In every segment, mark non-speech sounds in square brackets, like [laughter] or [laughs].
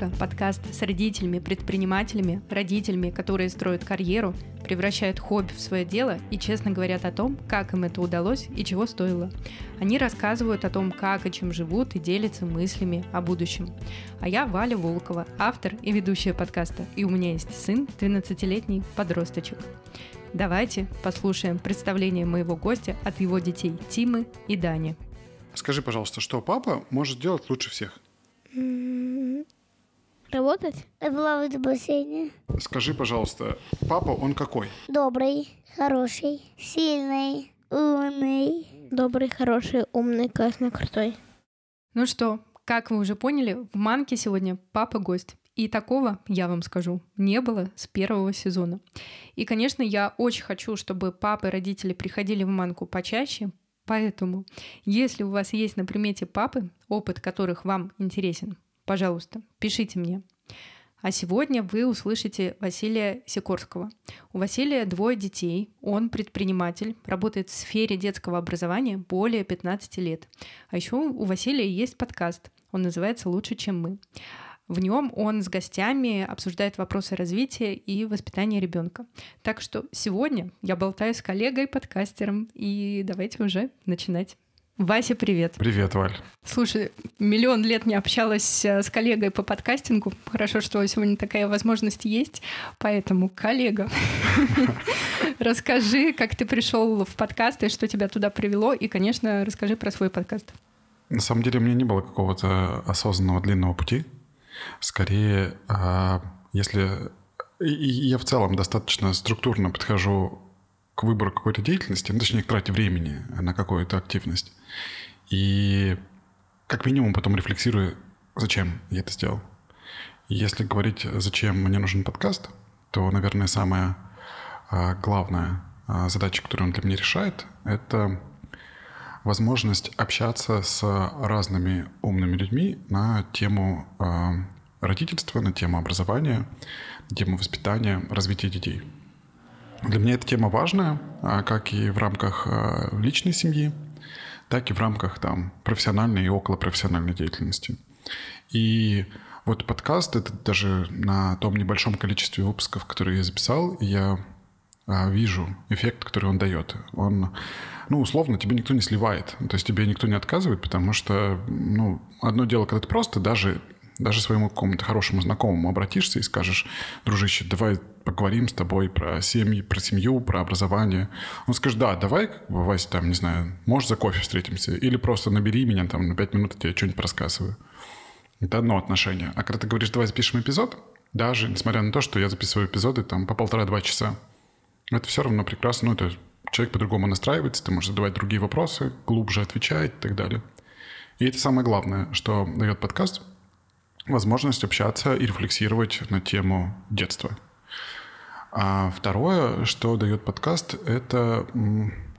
Мамка» — подкаст с родителями-предпринимателями, родителями, которые строят карьеру, превращают хобби в свое дело и честно говорят о том, как им это удалось и чего стоило. Они рассказывают о том, как и чем живут, и делятся мыслями о будущем. А я Валя Волкова, автор и ведущая подкаста, и у меня есть сын, 12-летний подросточек. Давайте послушаем представление моего гостя от его детей Тимы и Дани. Скажи, пожалуйста, что папа может делать лучше всех? Работать? Плавать в бассейне. Скажи, пожалуйста, папа, он какой? Добрый, хороший, сильный, умный. Добрый, хороший, умный, классный, крутой. Ну что, как вы уже поняли, в Манке сегодня папа гость. И такого, я вам скажу, не было с первого сезона. И, конечно, я очень хочу, чтобы папы и родители приходили в Манку почаще, Поэтому, если у вас есть на примете папы, опыт которых вам интересен, пожалуйста, пишите мне. А сегодня вы услышите Василия Сикорского. У Василия двое детей, он предприниматель, работает в сфере детского образования более 15 лет. А еще у Василия есть подкаст, он называется «Лучше, чем мы». В нем он с гостями обсуждает вопросы развития и воспитания ребенка. Так что сегодня я болтаю с коллегой-подкастером, и давайте уже начинать. Вася, привет. Привет, Валь. Слушай, миллион лет не общалась э, с коллегой по подкастингу. Хорошо, что сегодня такая возможность есть. Поэтому, коллега, [laughs] расскажи, как ты пришел в подкаст и что тебя туда привело. И, конечно, расскажи про свой подкаст. На самом деле, у меня не было какого-то осознанного длинного пути. Скорее, а, если я в целом достаточно структурно подхожу к выбору какой-то деятельности, ну, точнее, к трате времени на какую-то активность. И как минимум потом рефлексирую, зачем я это сделал. Если говорить, зачем мне нужен подкаст, то, наверное, самая а, главная а, задача, которую он для меня решает, это возможность общаться с разными умными людьми на тему э, родительства, на тему образования, на тему воспитания, развития детей. Для меня эта тема важная, а, как и в рамках э, личной семьи, так и в рамках там, профессиональной и околопрофессиональной деятельности. И вот подкаст, это даже на том небольшом количестве выпусков, которые я записал, я а, вижу эффект, который он дает. Он, ну, условно, тебе никто не сливает. То есть тебе никто не отказывает, потому что, ну, одно дело, когда ты просто даже даже своему какому-то хорошему знакомому обратишься и скажешь, дружище, давай поговорим с тобой про семьи, про семью, про образование. Он скажет, да, давай, Вася, там, не знаю, можешь за кофе встретимся, или просто набери меня там на пять минут, я тебе что-нибудь рассказываю. Это одно отношение. А когда ты говоришь, давай запишем эпизод, даже несмотря на то, что я записываю эпизоды там по полтора-два часа, это все равно прекрасно. Ну, это человек по-другому настраивается, ты можешь задавать другие вопросы, глубже отвечать и так далее. И это самое главное, что дает подкаст, возможность общаться и рефлексировать на тему детства. А второе, что дает подкаст, это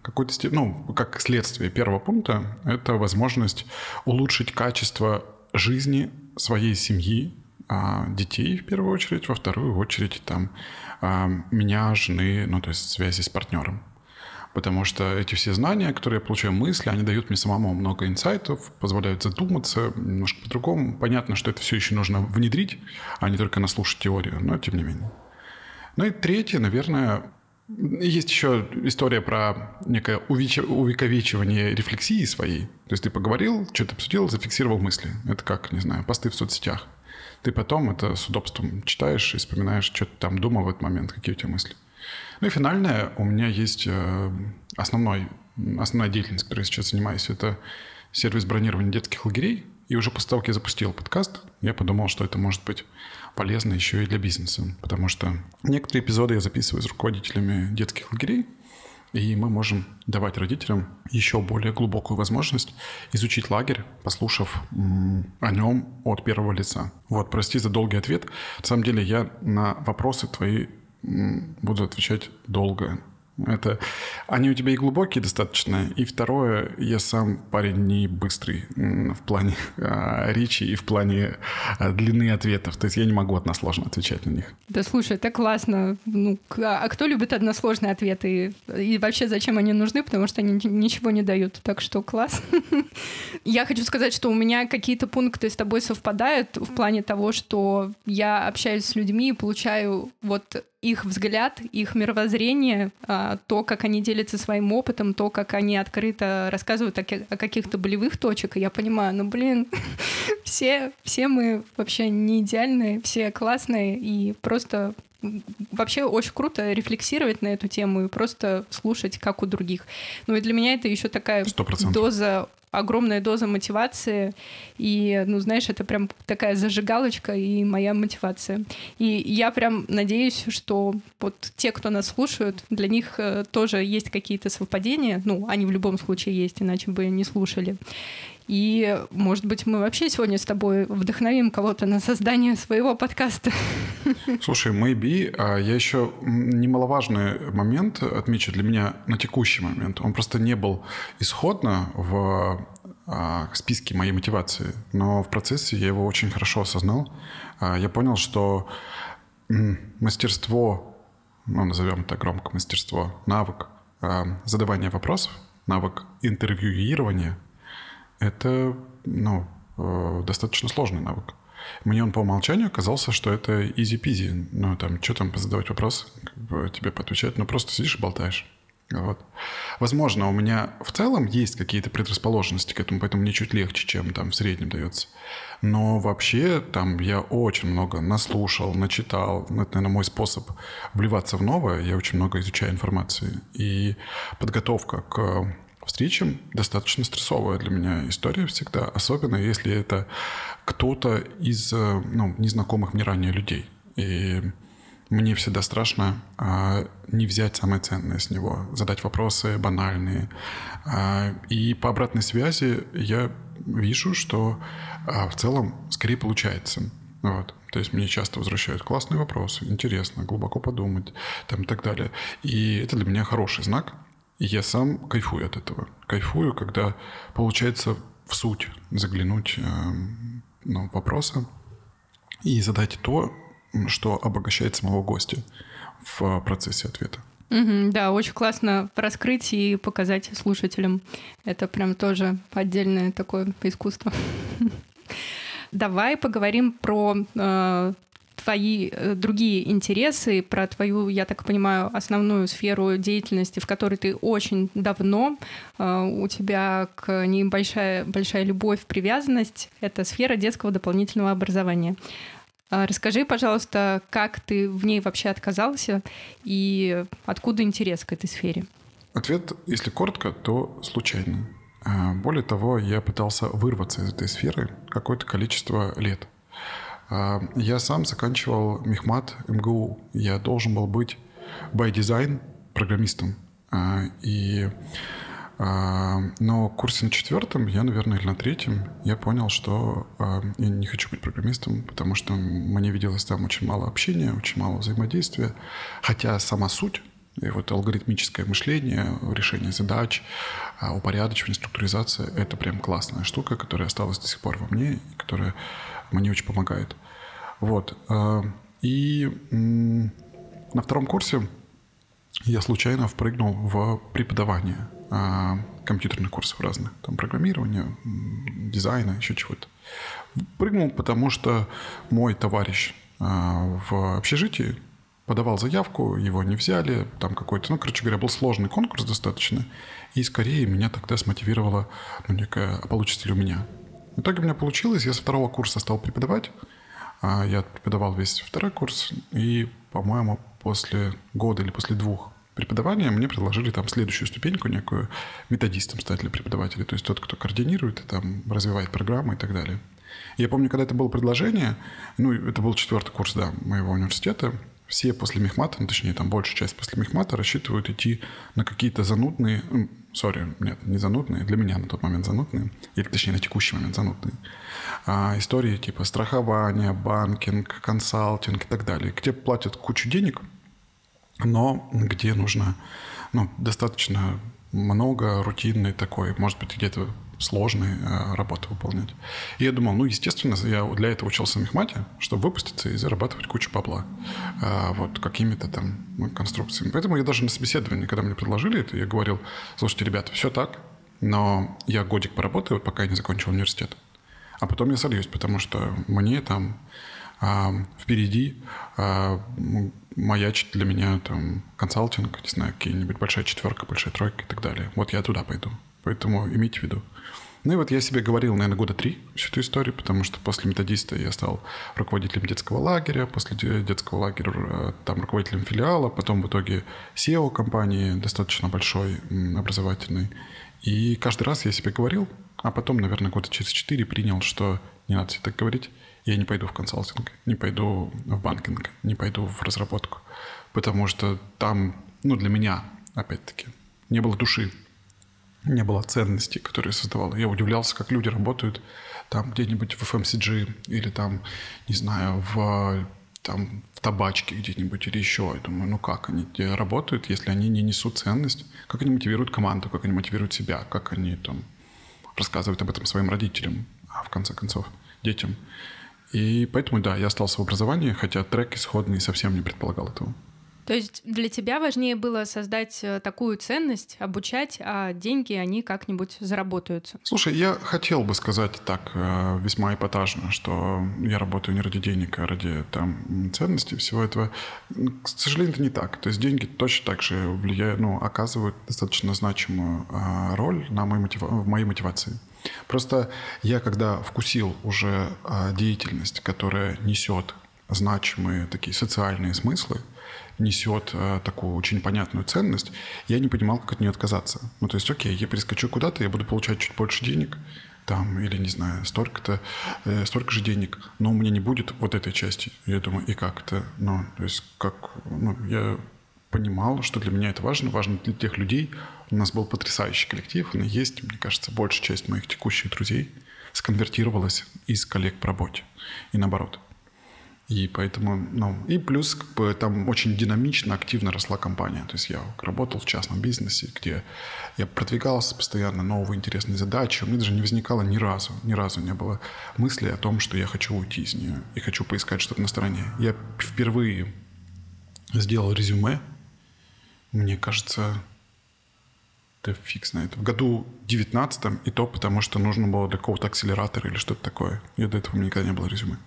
какой-то степень, ну, как следствие первого пункта, это возможность улучшить качество жизни своей семьи, а, детей в первую очередь, во вторую очередь там а, меня, жены, ну то есть связи с партнером. Потому что эти все знания, которые я получаю, мысли, они дают мне самому много инсайтов, позволяют задуматься немножко по-другому. Понятно, что это все еще нужно внедрить, а не только наслушать теорию, но тем не менее. Ну и третье, наверное, есть еще история про некое увековечивание рефлексии своей. То есть ты поговорил, что-то обсудил, зафиксировал мысли. Это как, не знаю, посты в соцсетях. Ты потом это с удобством читаешь и вспоминаешь, что ты там думал в этот момент, какие у тебя мысли. Ну и финальное, у меня есть э, основной, основная деятельность, которой я сейчас занимаюсь, это сервис бронирования детских лагерей. И уже после того, как я запустил подкаст, я подумал, что это может быть полезно еще и для бизнеса. Потому что некоторые эпизоды я записываю с руководителями детских лагерей, и мы можем давать родителям еще более глубокую возможность изучить лагерь, послушав о нем от первого лица. Вот, прости за долгий ответ. На самом деле я на вопросы твои буду отвечать долго. Это они у тебя и глубокие достаточно, и второе, я сам парень не быстрый в плане [laughs] а, речи и в плане а, длины ответов. То есть я не могу односложно отвечать на них. Да слушай, это классно. Ну, а кто любит односложные ответы? И вообще зачем они нужны? Потому что они ничего не дают. Так что класс. [laughs] Я хочу сказать, что у меня какие-то пункты с тобой совпадают в плане того, что я общаюсь с людьми и получаю вот их взгляд, их мировоззрение, а, то, как они делятся своим опытом, то, как они открыто рассказывают о, каких-то болевых точках, я понимаю, ну, блин, [laughs] все, все мы вообще не идеальные, все классные, и просто вообще очень круто рефлексировать на эту тему и просто слушать, как у других. Ну и для меня это еще такая 100%. доза огромная доза мотивации, и, ну, знаешь, это прям такая зажигалочка и моя мотивация. И я прям надеюсь, что вот те, кто нас слушают, для них э, тоже есть какие-то совпадения, ну, они в любом случае есть, иначе бы не слушали. И, может быть, мы вообще сегодня с тобой вдохновим кого-то на создание своего подкаста. [laughs] Слушай, maybe. А я еще немаловажный момент отмечу для меня на текущий момент. Он просто не был исходно в списке моей мотивации, но в процессе я его очень хорошо осознал. А, я понял, что мастерство, ну, назовем это громко мастерство, навык задавания вопросов, навык интервьюирования – это ну, э, достаточно сложный навык. Мне он по умолчанию казался, что это easy-peasy. Ну, там, что там задавать вопрос, тебе поотвечать. Ну, просто сидишь и болтаешь. Вот. Возможно, у меня в целом есть какие-то предрасположенности к этому, поэтому мне чуть легче, чем там в среднем дается. Но вообще там я очень много наслушал, начитал. Ну, это, наверное, мой способ вливаться в новое. Я очень много изучаю информации. И подготовка к встречам достаточно стрессовая для меня история всегда, особенно если это кто-то из э, ну, незнакомых мне ранее людей. И мне всегда страшно а, не взять самое ценное с него, задать вопросы банальные. А, и по обратной связи я вижу, что а, в целом скорее получается. Вот. То есть мне часто возвращают классные вопросы, интересно, глубоко подумать там, и так далее. И это для меня хороший знак, и я сам кайфую от этого. Кайфую, когда получается в суть заглянуть э, ну, вопроса и задать то, что обогащает самого гостя в процессе ответа. Угу, да, очень классно раскрыть и показать слушателям. Это прям тоже отдельное такое искусство. [laughs] Давай поговорим про э, твои э, другие интересы, про твою, я так понимаю, основную сферу деятельности, в которой ты очень давно, э, у тебя к ней большая, большая любовь, привязанность, это сфера детского дополнительного образования. А расскажи, пожалуйста, как ты в ней вообще отказался и откуда интерес к этой сфере? Ответ, если коротко, то случайно. А, более того, я пытался вырваться из этой сферы какое-то количество лет. А, я сам заканчивал Мехмат МГУ. Я должен был быть by design программистом. И но в курсе на четвертом, я, наверное, или на третьем, я понял, что я не хочу быть программистом, потому что мне виделось там очень мало общения, очень мало взаимодействия. Хотя сама суть и вот алгоритмическое мышление, решение задач, упорядочивание, структуризация — это прям классная штука, которая осталась до сих пор во мне, и которая мне очень помогает. Вот. И на втором курсе я случайно впрыгнул в преподавание компьютерных курсов разных. Там программирование, дизайна, еще чего-то. Прыгнул, потому что мой товарищ э, в общежитии подавал заявку, его не взяли, там какой-то, ну, короче говоря, был сложный конкурс достаточно, и скорее меня тогда смотивировало, ну, некое, а получится ли у меня. В итоге у меня получилось, я со второго курса стал преподавать, а я преподавал весь второй курс, и, по-моему, после года или после двух преподавания мне предложили там следующую ступеньку некую методистом стать для преподавателей, то есть тот, кто координирует, там, развивает программы и так далее. Я помню, когда это было предложение, ну, это был четвертый курс, да, моего университета, все после мехмата, ну, точнее, там большая часть после мехмата рассчитывают идти на какие-то занудные, сори, нет, не занудные, для меня на тот момент занудные, или точнее на текущий момент занудные, а, истории типа страхования, банкинг, консалтинг и так далее, где платят кучу денег, но где нужно ну, достаточно много рутинной такой, может быть, где-то сложные э, работы выполнять. И я думал, ну, естественно, я для этого учился в Мехмате, чтобы выпуститься и зарабатывать кучу бабла. Э, вот какими-то там ну, конструкциями. Поэтому я даже на собеседовании, когда мне предложили это, я говорил, слушайте, ребята, все так, но я годик поработаю, пока я не закончил университет. А потом я сольюсь, потому что мне там а, впереди а, маячит для меня там консалтинг, не знаю, какие-нибудь большая четверка, большая тройка и так далее. Вот я туда пойду. Поэтому имейте в виду. Ну и вот я себе говорил, наверное, года три всю эту историю, потому что после методиста я стал руководителем детского лагеря, после детского лагеря э, там руководителем филиала, потом в итоге SEO компании достаточно большой, образовательной. И каждый раз я себе говорил, а потом, наверное, года через четыре принял, что не надо себе так говорить, я не пойду в консалтинг, не пойду в банкинг, не пойду в разработку, потому что там, ну, для меня, опять-таки, не было души, не было ценностей, которые создавал. Я удивлялся, как люди работают там где-нибудь в FMCG или там, не знаю, в, там, в табачке где-нибудь или еще. Я думаю, ну как они работают, если они не несут ценность? Как они мотивируют команду, как они мотивируют себя, как они там рассказывают об этом своим родителям, а в конце концов детям. И поэтому, да, я остался в образовании, хотя трек исходный совсем не предполагал этого. То есть для тебя важнее было создать э, такую ценность, обучать, а деньги, они как-нибудь заработаются? Слушай, я хотел бы сказать так э, весьма эпатажно, что я работаю не ради денег, а ради там ценности всего этого. К сожалению, это не так. То есть деньги точно так же влияют, ну, оказывают достаточно значимую а, роль на мою мотива- в моей мотивации. Просто я, когда вкусил уже а, деятельность, которая несет значимые такие социальные смыслы, несет э, такую очень понятную ценность, я не понимал, как от нее отказаться. Ну, то есть, окей, я перескочу куда-то, я буду получать чуть больше денег, там, или, не знаю, столько-то, э, столько же денег, но у меня не будет вот этой части. Я думаю, и как это? Ну, то есть, как, ну, я понимал, что для меня это важно, важно для тех людей. У нас был потрясающий коллектив, и есть, мне кажется, большая часть моих текущих друзей сконвертировалась из коллег по работе. И наоборот. И поэтому, ну, и плюс как бы, там очень динамично, активно росла компания. То есть я работал в частном бизнесе, где я продвигался постоянно, новые интересные задачи. У меня даже не возникало ни разу, ни разу не было мысли о том, что я хочу уйти из нее и хочу поискать что-то на стороне. Я впервые сделал резюме, мне кажется, да фиг знает. В году 19 и то потому, что нужно было для какого-то акселератора или что-то такое. Я до этого никогда не было резюме.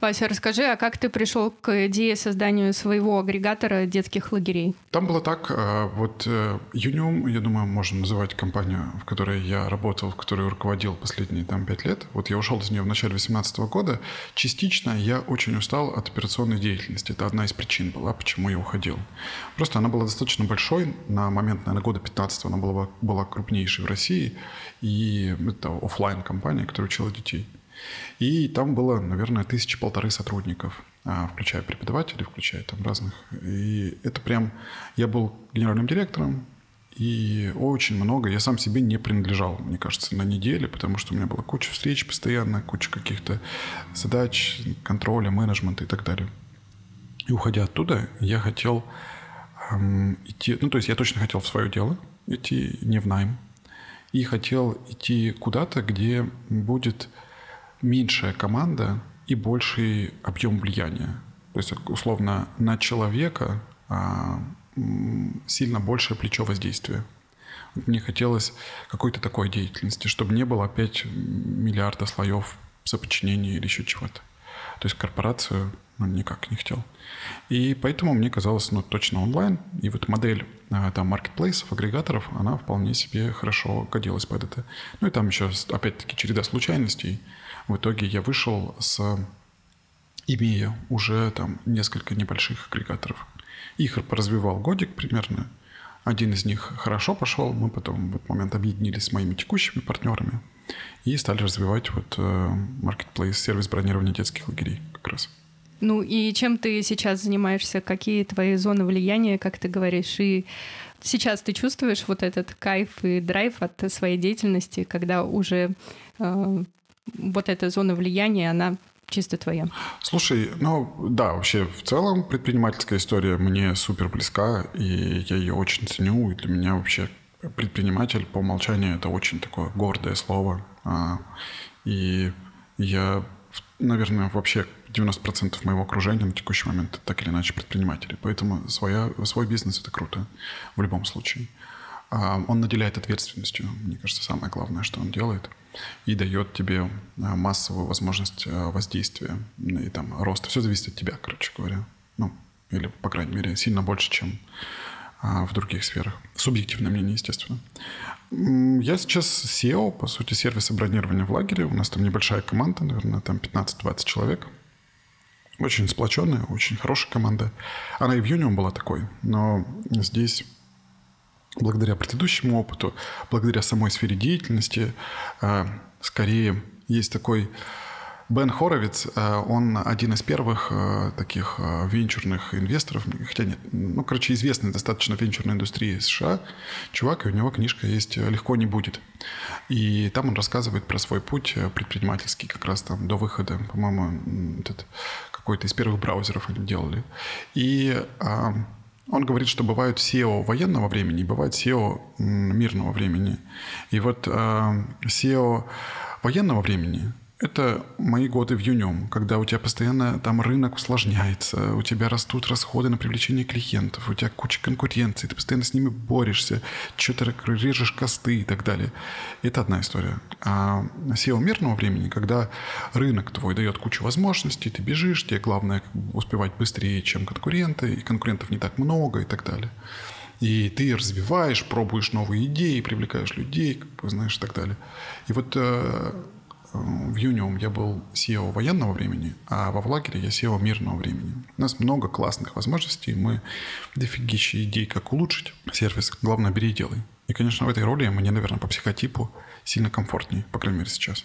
Вася, расскажи, а как ты пришел к идее создания своего агрегатора детских лагерей? Там было так, э, вот Unium, я думаю, можно называть компанию, в которой я работал, в которой руководил последние там пять лет. Вот я ушел из нее в начале 2018 года. Частично я очень устал от операционной деятельности. Это одна из причин была, почему я уходил. Просто она была достаточно большой. На момент, наверное, года 15 она была, была крупнейшей в России, и это офлайн компания которая учила детей. И там было, наверное, тысячи полторы сотрудников, а, включая преподавателей, включая там разных. И это прям... Я был генеральным директором, и очень много я сам себе не принадлежал, мне кажется, на неделе, потому что у меня была куча встреч постоянно, куча каких-то задач, контроля, менеджмента и так далее. И уходя оттуда, я хотел эм, идти... Ну, то есть я точно хотел в свое дело – идти не в найм. И хотел идти куда-то, где будет меньшая команда и больший объем влияния. То есть, условно, на человека а, сильно большее плечо воздействия. Мне хотелось какой-то такой деятельности, чтобы не было опять миллиарда слоев соподчинения или еще чего-то. То есть корпорацию ну, никак не хотел. И поэтому мне казалось, ну, точно онлайн. И вот модель а, там маркетплейсов, агрегаторов, она вполне себе хорошо годилась под это. Ну и там еще, опять-таки, череда случайностей. В итоге я вышел с имея уже там несколько небольших агрегаторов. Их развивал годик примерно. Один из них хорошо пошел, мы потом в этот момент объединились с моими текущими партнерами и стали развивать вот э, marketplace, сервис бронирования детских лагерей как раз. Ну и чем ты сейчас занимаешься? Какие твои зоны влияния, как ты говоришь? И сейчас ты чувствуешь вот этот кайф и драйв от своей деятельности, когда уже э, вот эта зона влияния, она чисто твоя. Слушай, ну да, вообще в целом предпринимательская история мне супер близка, и я ее очень ценю, и для меня вообще предприниматель по умолчанию это очень такое гордое слово. А, и я, наверное, вообще 90% моего окружения на текущий момент так или иначе предприниматели. Поэтому своя, свой бизнес – это круто в любом случае. А, он наделяет ответственностью, мне кажется, самое главное, что он делает, и дает тебе а, массовую возможность воздействия и там роста. Все зависит от тебя, короче говоря. Ну, или, по крайней мере, сильно больше, чем в других сферах. Субъективное мнение, естественно. Я сейчас SEO, по сути, сервиса бронирования в лагере. У нас там небольшая команда, наверное, там 15-20 человек. Очень сплоченная, очень хорошая команда. Она и в Юниум была такой, но здесь благодаря предыдущему опыту, благодаря самой сфере деятельности, э, скорее есть такой Бен Хоровиц, э, он один из первых э, таких венчурных инвесторов, хотя нет, ну, короче, известный достаточно венчурной индустрии США чувак, и у него книжка есть «Легко не будет». И там он рассказывает про свой путь предпринимательский, как раз там до выхода, по-моему, этот, какой-то из первых браузеров они делали. И он говорит, что бывают SEO военного времени, бывает SEO мирного времени. И вот э, SEO военного времени это мои годы в Юниум, когда у тебя постоянно там рынок усложняется, у тебя растут расходы на привлечение клиентов, у тебя куча конкуренции, ты постоянно с ними борешься, что-то режешь косты и так далее. Это одна история. А SEO мирного времени, когда рынок твой дает кучу возможностей, ты бежишь, тебе главное успевать быстрее, чем конкуренты, и конкурентов не так много и так далее. И ты развиваешь, пробуешь новые идеи, привлекаешь людей, как бы, знаешь, и так далее. И вот э, в Юниум я был SEO военного времени, а во Влагере я SEO мирного времени. У нас много классных возможностей, мы дофигища идей, как улучшить сервис. Главное, бери и делай. И, конечно, в этой роли мне, наверное, по психотипу сильно комфортнее, по крайней мере, сейчас.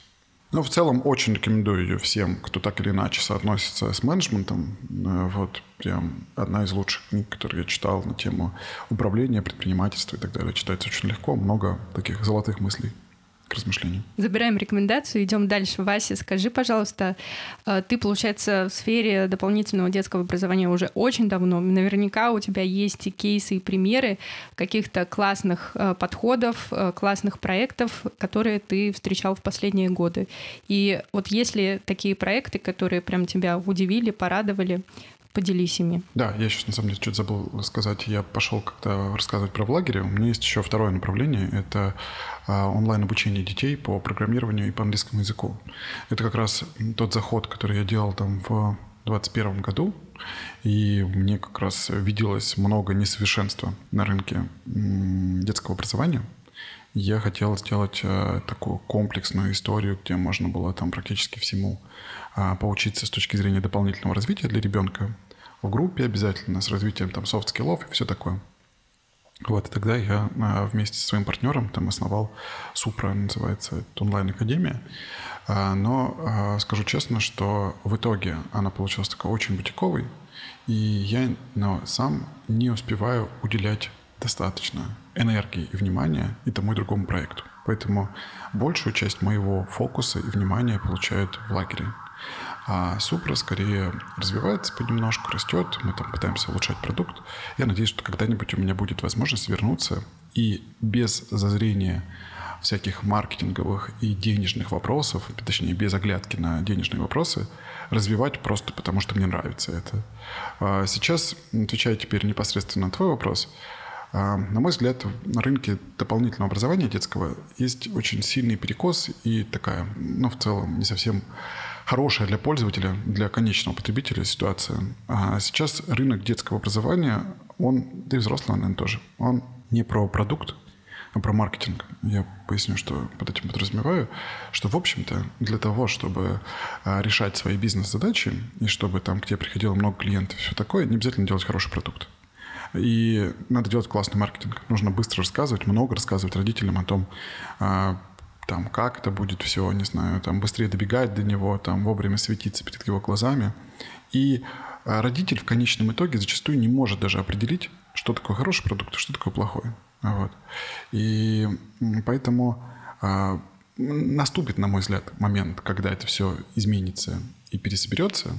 Но в целом очень рекомендую ее всем, кто так или иначе соотносится с менеджментом. Э, вот прям одна из лучших книг, которые я читал на тему управления, предпринимательства и так далее. Читается очень легко, много таких золотых мыслей к размышлению. Забираем рекомендацию, идем дальше. Вася, скажи, пожалуйста, э, ты, получается, в сфере дополнительного детского образования уже очень давно. Наверняка у тебя есть и кейсы, и примеры каких-то классных э, подходов, э, классных проектов, которые ты встречал в последние годы. И вот если такие проекты, которые прям тебя удивили, порадовали, Поделись ими. Да, я сейчас на самом деле что-то забыл сказать. Я пошел как-то рассказывать про в лагере. У меня есть еще второе направление. Это а, онлайн-обучение детей по программированию и по английскому языку. Это как раз тот заход, который я делал там в 2021 году, и мне как раз виделось много несовершенства на рынке детского образования. Я хотел сделать э, такую комплексную историю, где можно было там практически всему поучиться с точки зрения дополнительного развития для ребенка в группе обязательно, с развитием там soft skill ов и все такое. Вот, и тогда я а, вместе со своим партнером там основал Супра, называется онлайн-академия. А, но скажу честно, что в итоге она получилась такой очень бутиковой, и я но сам не успеваю уделять достаточно энергии и внимания и тому и другому проекту. Поэтому большую часть моего фокуса и внимания получают в лагере. А Супра скорее развивается понемножку, растет. Мы там пытаемся улучшать продукт. Я надеюсь, что когда-нибудь у меня будет возможность вернуться и без зазрения всяких маркетинговых и денежных вопросов, точнее, без оглядки на денежные вопросы, развивать просто потому, что мне нравится это. А сейчас, отвечая теперь непосредственно на твой вопрос, а, на мой взгляд, на рынке дополнительного образования детского есть очень сильный перекос и такая, ну, в целом, не совсем хорошая для пользователя, для конечного потребителя ситуация. А сейчас рынок детского образования, он, да и взрослого, наверное, тоже, он не про продукт, а про маркетинг. Я поясню, что под этим подразумеваю, что, в общем-то, для того, чтобы а, решать свои бизнес-задачи, и чтобы там к тебе приходило много клиентов и все такое, не обязательно делать хороший продукт. И надо делать классный маркетинг. Нужно быстро рассказывать, много рассказывать родителям о том, а, там, как это будет все, не знаю, там, быстрее добегать до него, там, вовремя светиться перед его глазами. И а, родитель в конечном итоге зачастую не может даже определить, что такое хороший продукт, а что такое плохой. Вот. И поэтому а, наступит, на мой взгляд, момент, когда это все изменится и пересоберется,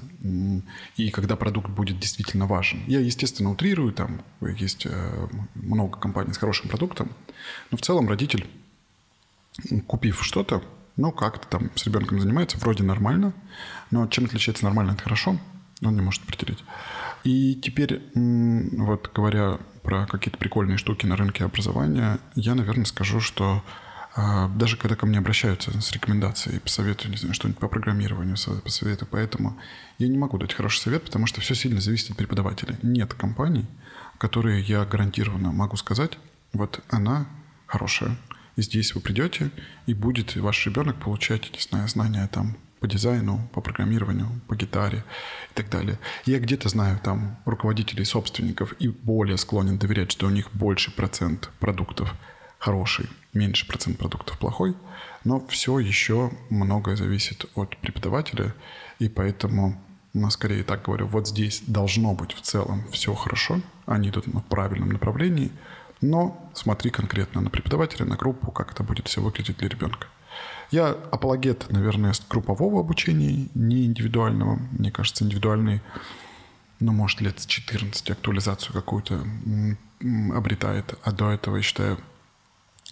и когда продукт будет действительно важен. Я, естественно, утрирую, там есть э, много компаний с хорошим продуктом, но в целом родитель, купив что-то, ну, как-то там с ребенком занимается, вроде нормально, но чем отличается нормально, это хорошо, он не может определить. И теперь, вот говоря про какие-то прикольные штуки на рынке образования, я, наверное, скажу, что а, даже когда ко мне обращаются с рекомендацией, посоветую, не знаю, что-нибудь по программированию, посоветую, поэтому я не могу дать хороший совет, потому что все сильно зависит от преподавателя. Нет компаний, которые я гарантированно могу сказать, вот она хорошая, здесь вы придете, и будет ваш ребенок получать, не знаю, знания там по дизайну, по программированию, по гитаре и так далее. Я где-то знаю там руководителей, собственников и более склонен доверять, что у них больше процент продуктов хороший, меньше процент продуктов плохой, но все еще многое зависит от преподавателя, и поэтому ну, скорее так говорю, вот здесь должно быть в целом все хорошо, они идут в правильном направлении, но смотри конкретно на преподавателя, на группу, как это будет все выглядеть для ребенка. Я апологет, наверное, группового обучения, не индивидуального. Мне кажется, индивидуальный, ну, может, лет с 14 актуализацию какую-то обретает. А до этого, я считаю,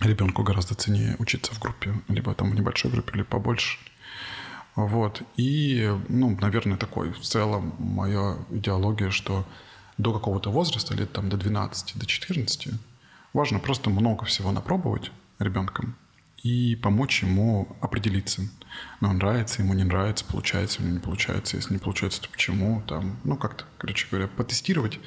ребенку гораздо ценнее учиться в группе, либо там в небольшой группе, либо побольше. Вот. И, ну, наверное, такой в целом моя идеология, что до какого-то возраста, лет там до 12, до 14, важно просто много всего напробовать ребенком, и помочь ему определиться. Но нравится, ему не нравится, получается, ему не получается. Если не получается, то почему? Там, ну, как-то, короче говоря, потестировать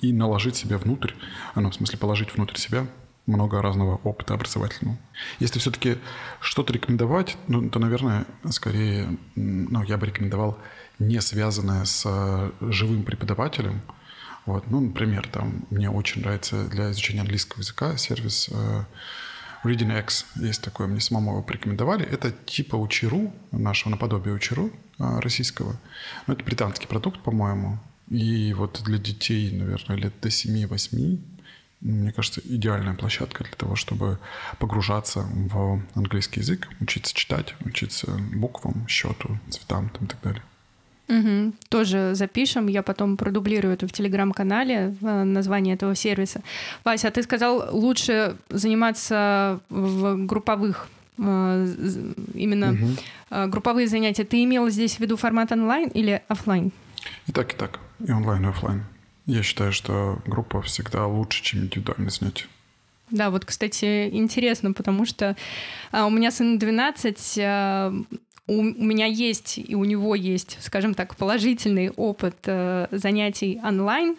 и наложить себя внутрь, ну, в смысле, положить внутрь себя много разного опыта образовательного. Если все-таки что-то рекомендовать, ну, то, наверное, скорее, ну, я бы рекомендовал не связанное с э, живым преподавателем. Вот, ну, например, там мне очень нравится для изучения английского языка сервис э, Reading X есть такое, мне самому его порекомендовали. Это типа Учеру, нашего наподобия Учеру а, российского. Но это британский продукт, по-моему. И вот для детей, наверное, лет до 7-8, мне кажется, идеальная площадка для того, чтобы погружаться в английский язык, учиться читать, учиться буквам, счету, цветам там, и так далее. Угу. Тоже запишем, я потом продублирую это в телеграм-канале, э, название этого сервиса. Вася, а ты сказал, лучше заниматься в групповых э, именно угу. групповые занятия. Ты имел здесь в виду формат онлайн или офлайн? И так, и так. И онлайн, и офлайн. Я считаю, что группа всегда лучше, чем индивидуальное занятие. Да, вот, кстати, интересно, потому что а, у меня сын 12, а, у, у меня есть и у него есть, скажем так, положительный опыт э, занятий онлайн.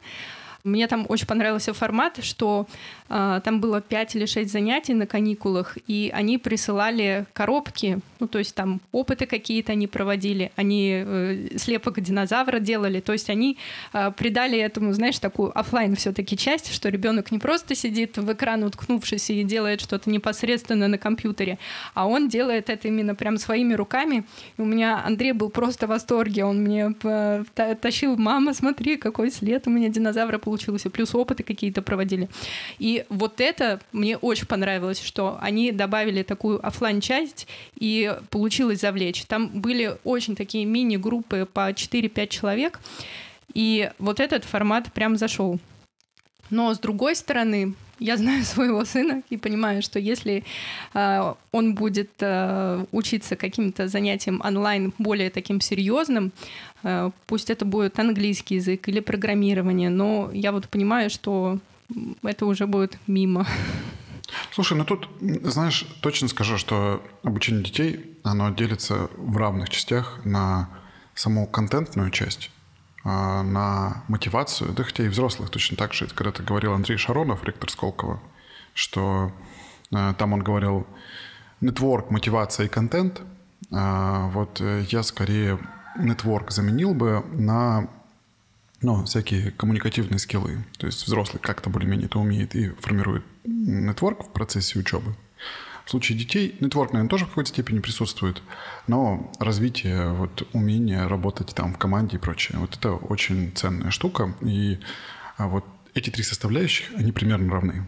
Мне там очень понравился формат, что э, там было 5 или 6 занятий на каникулах, и они присылали коробки, ну, то есть там опыты какие-то они проводили, они э, слепок динозавра делали, то есть они э, придали этому, знаешь, такую офлайн все-таки часть, что ребенок не просто сидит в экран уткнувшись и делает что-то непосредственно на компьютере, а он делает это именно прям своими руками. И у меня Андрей был просто в восторге, он мне э, тащил, мама, смотри, какой след у меня динозавра получился получилось, и плюс опыты какие-то проводили. И вот это мне очень понравилось, что они добавили такую офлайн часть и получилось завлечь. Там были очень такие мини-группы по 4-5 человек, и вот этот формат прям зашел. Но с другой стороны, я знаю [laughs] своего сына и понимаю, что если э, он будет э, учиться каким-то занятиям онлайн более таким серьезным, э, пусть это будет английский язык или программирование, но я вот понимаю, что это уже будет мимо. Слушай, ну тут, знаешь, точно скажу, что обучение детей, оно делится в равных частях на саму контентную часть на мотивацию, да хотя и взрослых точно так же. Это когда-то говорил Андрей Шаронов, ректор Сколково, что э, там он говорил нетворк, мотивация и контент. А, вот э, я скорее нетворк заменил бы на ну, всякие коммуникативные скиллы. То есть взрослый как-то более-менее это умеет и формирует нетворк в процессе учебы. В случае детей нетворк, наверное, тоже в какой-то степени присутствует, но развитие, вот умение работать там в команде и прочее, вот это очень ценная штука. И а вот эти три составляющих, они примерно равны.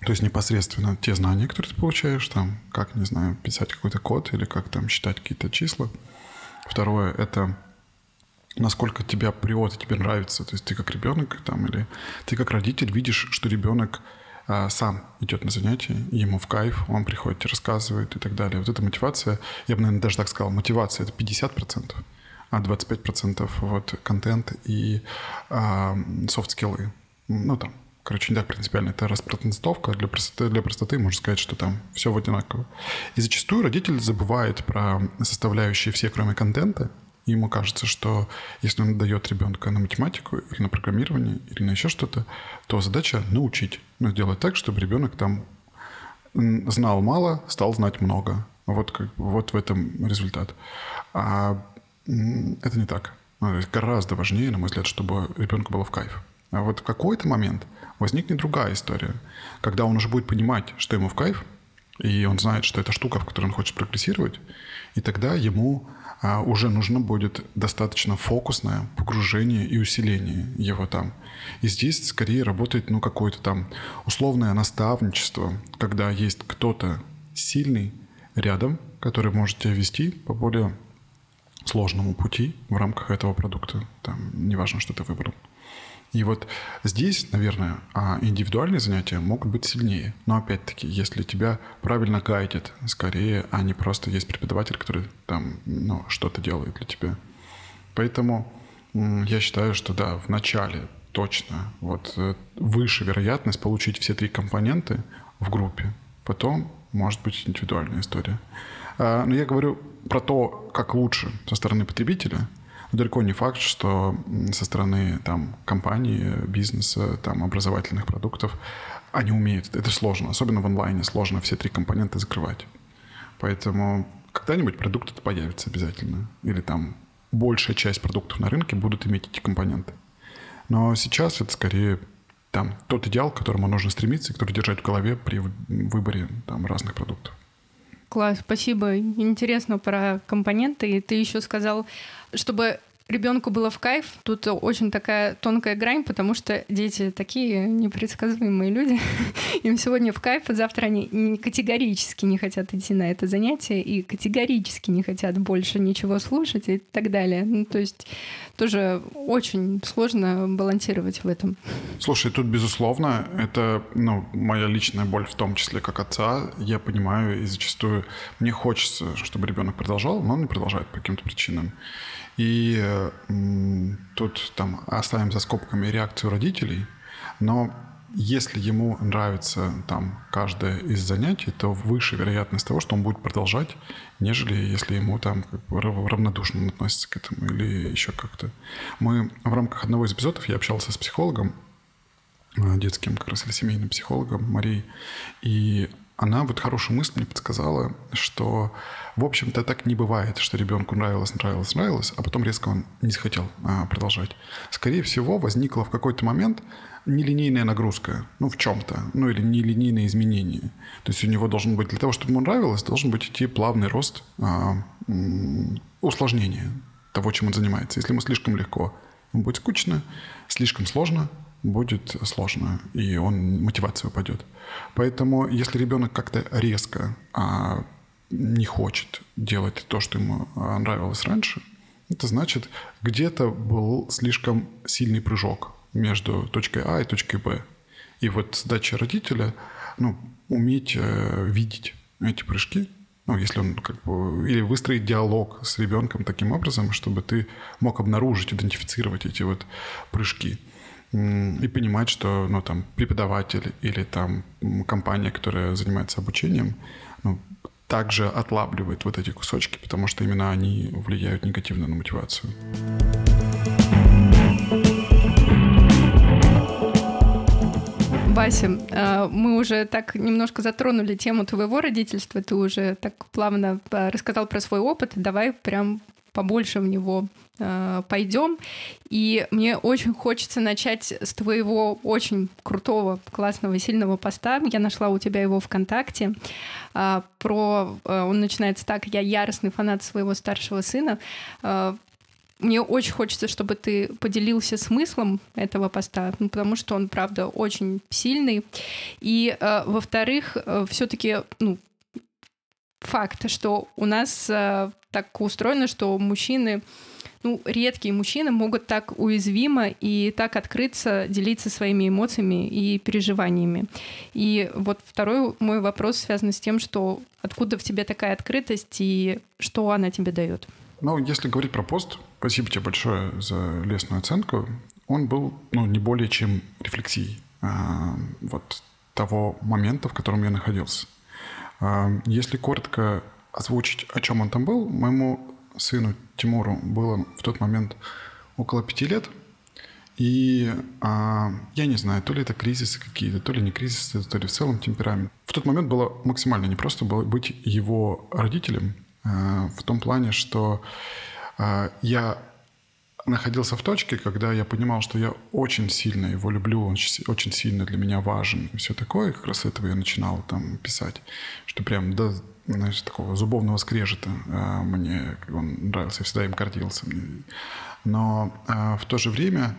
То есть непосредственно те знания, которые ты получаешь, там, как, не знаю, писать какой-то код или как там считать какие-то числа. Второе — это насколько тебя приот тебе нравится. То есть ты как ребенок там или ты как родитель видишь, что ребенок сам идет на занятия, ему в кайф, он приходит, рассказывает и так далее. Вот эта мотивация, я бы, наверное, даже так сказал, мотивация — это 50%, а 25% вот контент и а, софт-скиллы. Ну, там, короче, не так принципиально. Это распространцовка. Для простоты, для простоты можно сказать, что там все одинаково. И зачастую родитель забывает про составляющие все, кроме контента, ему кажется, что если он дает ребенка на математику или на программирование или на еще что-то, то задача научить. Ну, сделать так, чтобы ребенок там знал мало, стал знать много. Вот, как, вот в этом результат. А это не так. Ну, гораздо важнее, на мой взгляд, чтобы ребенку было в кайф. А вот в какой-то момент возникнет другая история, когда он уже будет понимать, что ему в кайф, и он знает, что это штука, в которой он хочет прогрессировать, и тогда ему уже нужно будет достаточно фокусное погружение и усиление его там. И здесь скорее работает ну, какое-то там условное наставничество, когда есть кто-то сильный рядом, который может тебя вести по более сложному пути в рамках этого продукта. Там неважно, что ты выбрал. И вот здесь, наверное, а, индивидуальные занятия могут быть сильнее. Но опять-таки, если тебя правильно гайдят, скорее, а не просто есть преподаватель, который там ну, что-то делает для тебя. Поэтому я считаю, что да, в начале точно вот э, выше вероятность получить все три компоненты в группе. Потом может быть индивидуальная история. А, но я говорю про то, как лучше со стороны потребителя – далеко не факт, что со стороны там, компании, бизнеса, там, образовательных продуктов они умеют. Это сложно. Особенно в онлайне сложно все три компонента закрывать. Поэтому когда-нибудь продукт это появится обязательно. Или там большая часть продуктов на рынке будут иметь эти компоненты. Но сейчас это скорее там тот идеал, к которому нужно стремиться и который держать в голове при выборе там, разных продуктов. Класс, спасибо. Интересно про компоненты. И ты еще сказал, чтобы ребенку было в кайф. Тут очень такая тонкая грань, потому что дети такие непредсказуемые люди. [laughs] Им сегодня в кайф, а завтра они категорически не хотят идти на это занятие и категорически не хотят больше ничего слушать и так далее. Ну, то есть тоже очень сложно балансировать в этом. Слушай, тут, безусловно, это ну, моя личная боль в том числе как отца. Я понимаю, и зачастую мне хочется, чтобы ребенок продолжал, но он не продолжает по каким-то причинам. И тут там оставим за скобками реакцию родителей, но если ему нравится там каждое из занятий, то выше вероятность того, что он будет продолжать, нежели если ему там как бы равнодушно относится к этому или еще как-то. Мы в рамках одного из эпизодов я общался с психологом, э, детским как раз или семейным психологом Марией, и она вот хорошую мысль мне подсказала, что, в общем-то, так не бывает, что ребенку нравилось, нравилось, нравилось, а потом резко он не захотел а, продолжать. Скорее всего, возникла в какой-то момент нелинейная нагрузка, ну, в чем-то, ну, или нелинейное изменение. То есть у него должен быть, для того, чтобы ему нравилось, должен быть идти плавный рост а, усложнения того, чем он занимается. Если ему слишком легко, ему будет скучно, слишком сложно, будет сложно, и он мотивация упадет. Поэтому, если ребенок как-то резко а, не хочет делать то, что ему а, нравилось раньше, это значит, где-то был слишком сильный прыжок между точкой А и точкой Б. И вот задача родителя, ну, уметь э, видеть эти прыжки, ну, если он как бы, или выстроить диалог с ребенком таким образом, чтобы ты мог обнаружить, идентифицировать эти вот прыжки и понимать, что ну, там, преподаватель или там, компания, которая занимается обучением, ну, также отлабливает вот эти кусочки, потому что именно они влияют негативно на мотивацию. Вася, а, мы уже так немножко затронули тему твоего родительства, ты уже так плавно а, рассказал про свой опыт. Давай прям побольше в него э, пойдем. И мне очень хочется начать с твоего очень крутого, классного, сильного поста. Я нашла у тебя его ВКонтакте. Э, про, он начинается так: я яростный фанат своего старшего сына. Э, мне очень хочется, чтобы ты поделился смыслом этого поста, ну, потому что он, правда, очень сильный. И, э, во-вторых, э, все-таки, ну, факт, что у нас э, так устроено, что мужчины ну, редкие мужчины могут так уязвимо и так открыться, делиться своими эмоциями и переживаниями. И вот второй мой вопрос связан с тем, что откуда в тебе такая открытость и что она тебе дает? Ну, если говорить про пост, спасибо тебе большое за лестную оценку. Он был, ну, не более чем рефлексией а, вот того момента, в котором я находился. А, если коротко озвучить, о чем он там был, моему сыну Тимуру было в тот момент около пяти лет. И а, я не знаю, то ли это кризисы какие-то, то ли не кризисы, то ли в целом темперамент. В тот момент было максимально непросто было быть его родителем а, в том плане, что а, я находился в точке, когда я понимал, что я очень сильно его люблю, он очень сильно для меня важен и все такое. И как раз с этого я начинал там писать, что прям до знаешь, такого зубовного скрежета а, мне он нравился, я всегда им гордился. Но а, в то же время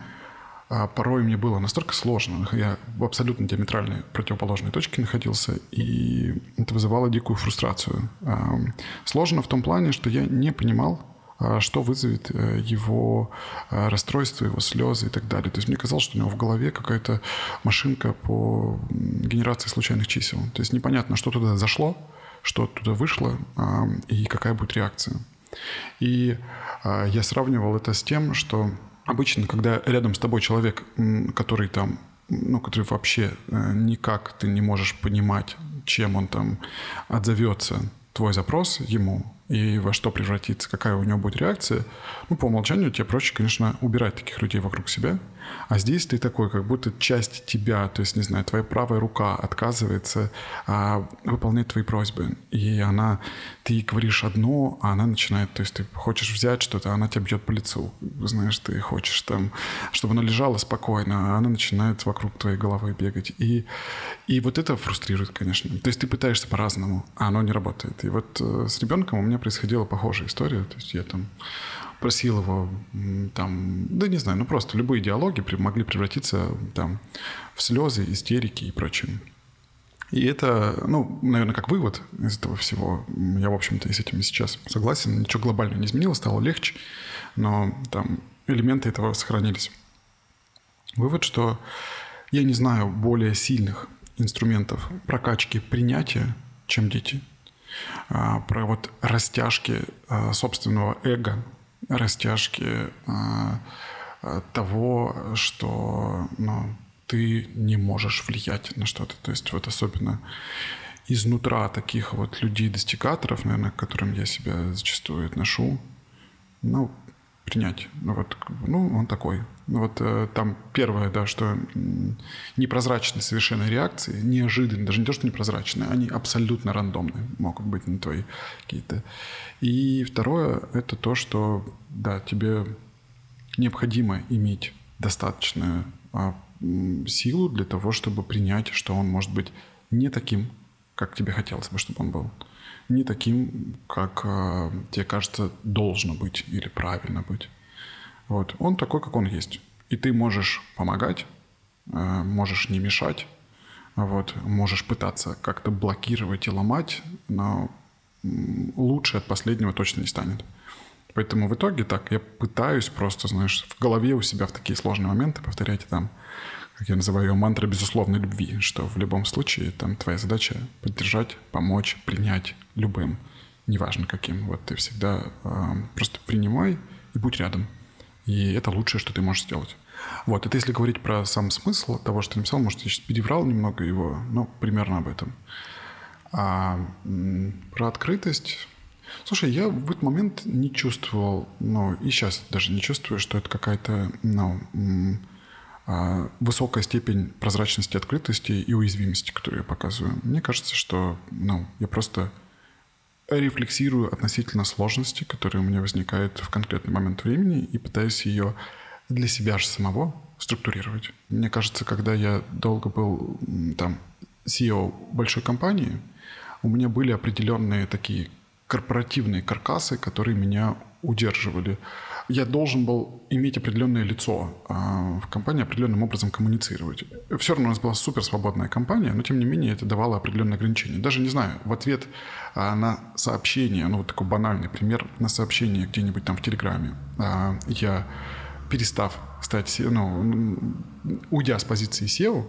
а, порой мне было настолько сложно. Я в абсолютно диаметральной противоположной точке находился, и это вызывало дикую фрустрацию. Сложно в том плане, что я не понимал, что вызовет э, его расстройство, его слезы и так далее. То есть мне казалось, что у него в голове какая-то машинка по генерации случайных чисел. То есть непонятно, что туда зашло, что оттуда вышло а, и какая будет реакция. И а, я сравнивал это с тем, что обычно, когда рядом с тобой человек, который там, ну, который вообще э, никак ты не можешь понимать, чем он там отзовется, твой запрос ему, и во что превратится, какая у него будет реакция, ну, по умолчанию тебе проще, конечно, убирать таких людей вокруг себя. А здесь ты такой, как будто часть тебя, то есть, не знаю, твоя правая рука отказывается а, выполнять твои просьбы. И она, ты говоришь одно, а она начинает, то есть ты хочешь взять что-то, а она тебя бьет по лицу. Знаешь, ты хочешь там, чтобы она лежала спокойно, а она начинает вокруг твоей головы бегать. И, и вот это фрустрирует, конечно. То есть ты пытаешься по-разному, а оно не работает. И вот э, с ребенком у меня происходила похожая история. То есть я там просил его там, да не знаю, ну просто любые диалоги могли превратиться там в слезы, истерики и прочее. И это, ну, наверное, как вывод из этого всего. Я, в общем-то, и с этим сейчас согласен. Ничего глобально не изменилось, стало легче, но там элементы этого сохранились. Вывод, что я не знаю более сильных инструментов прокачки принятия, чем дети. А, про вот растяжки а, собственного эго, растяжки а, того, что ну, ты не можешь влиять на что-то. То есть вот особенно изнутра таких вот людей-достигаторов, наверное, к которым я себя зачастую отношу, ну, принять. Ну, вот, ну, он такой. Вот э, там первое, да, что непрозрачные совершенно реакции, неожиданные, даже не то, что непрозрачные, они абсолютно рандомные могут быть на твои какие-то. И второе, это то, что, да, тебе необходимо иметь достаточную а, силу для того, чтобы принять, что он может быть не таким, как тебе хотелось бы, чтобы он был не таким, как э, тебе кажется должно быть или правильно быть. Вот. Он такой, как он есть. И ты можешь помогать, э, можешь не мешать, вот, можешь пытаться как-то блокировать и ломать, но лучше от последнего точно не станет. Поэтому в итоге так, я пытаюсь просто, знаешь, в голове у себя в такие сложные моменты повторять там как я называю ее, мантра безусловной любви, что в любом случае там твоя задача поддержать, помочь, принять любым, неважно каким. Вот ты всегда э, просто принимай и будь рядом. И это лучшее, что ты можешь сделать. Вот, это если говорить про сам смысл того, что написал, может, я сейчас переврал немного его, но примерно об этом. А про открытость... Слушай, я в этот момент не чувствовал, ну, и сейчас даже не чувствую, что это какая-то, ну, а, высокая степень прозрачности, открытости и уязвимости, которую я показываю. Мне кажется, что ну, я просто рефлексирую относительно сложности, которая у меня возникает в конкретный момент времени, и пытаюсь ее для себя же самого структурировать. Мне кажется, когда я долго был там CEO большой компании, у меня были определенные такие корпоративные каркасы, которые меня удерживали я должен был иметь определенное лицо а, в компании, определенным образом коммуницировать. Все равно у нас была супер свободная компания, но тем не менее это давало определенные ограничения. Даже не знаю, в ответ а, на сообщение, ну вот такой банальный пример, на сообщение где-нибудь там в Телеграме, а, я перестав стать, ну, уйдя с позиции SEO,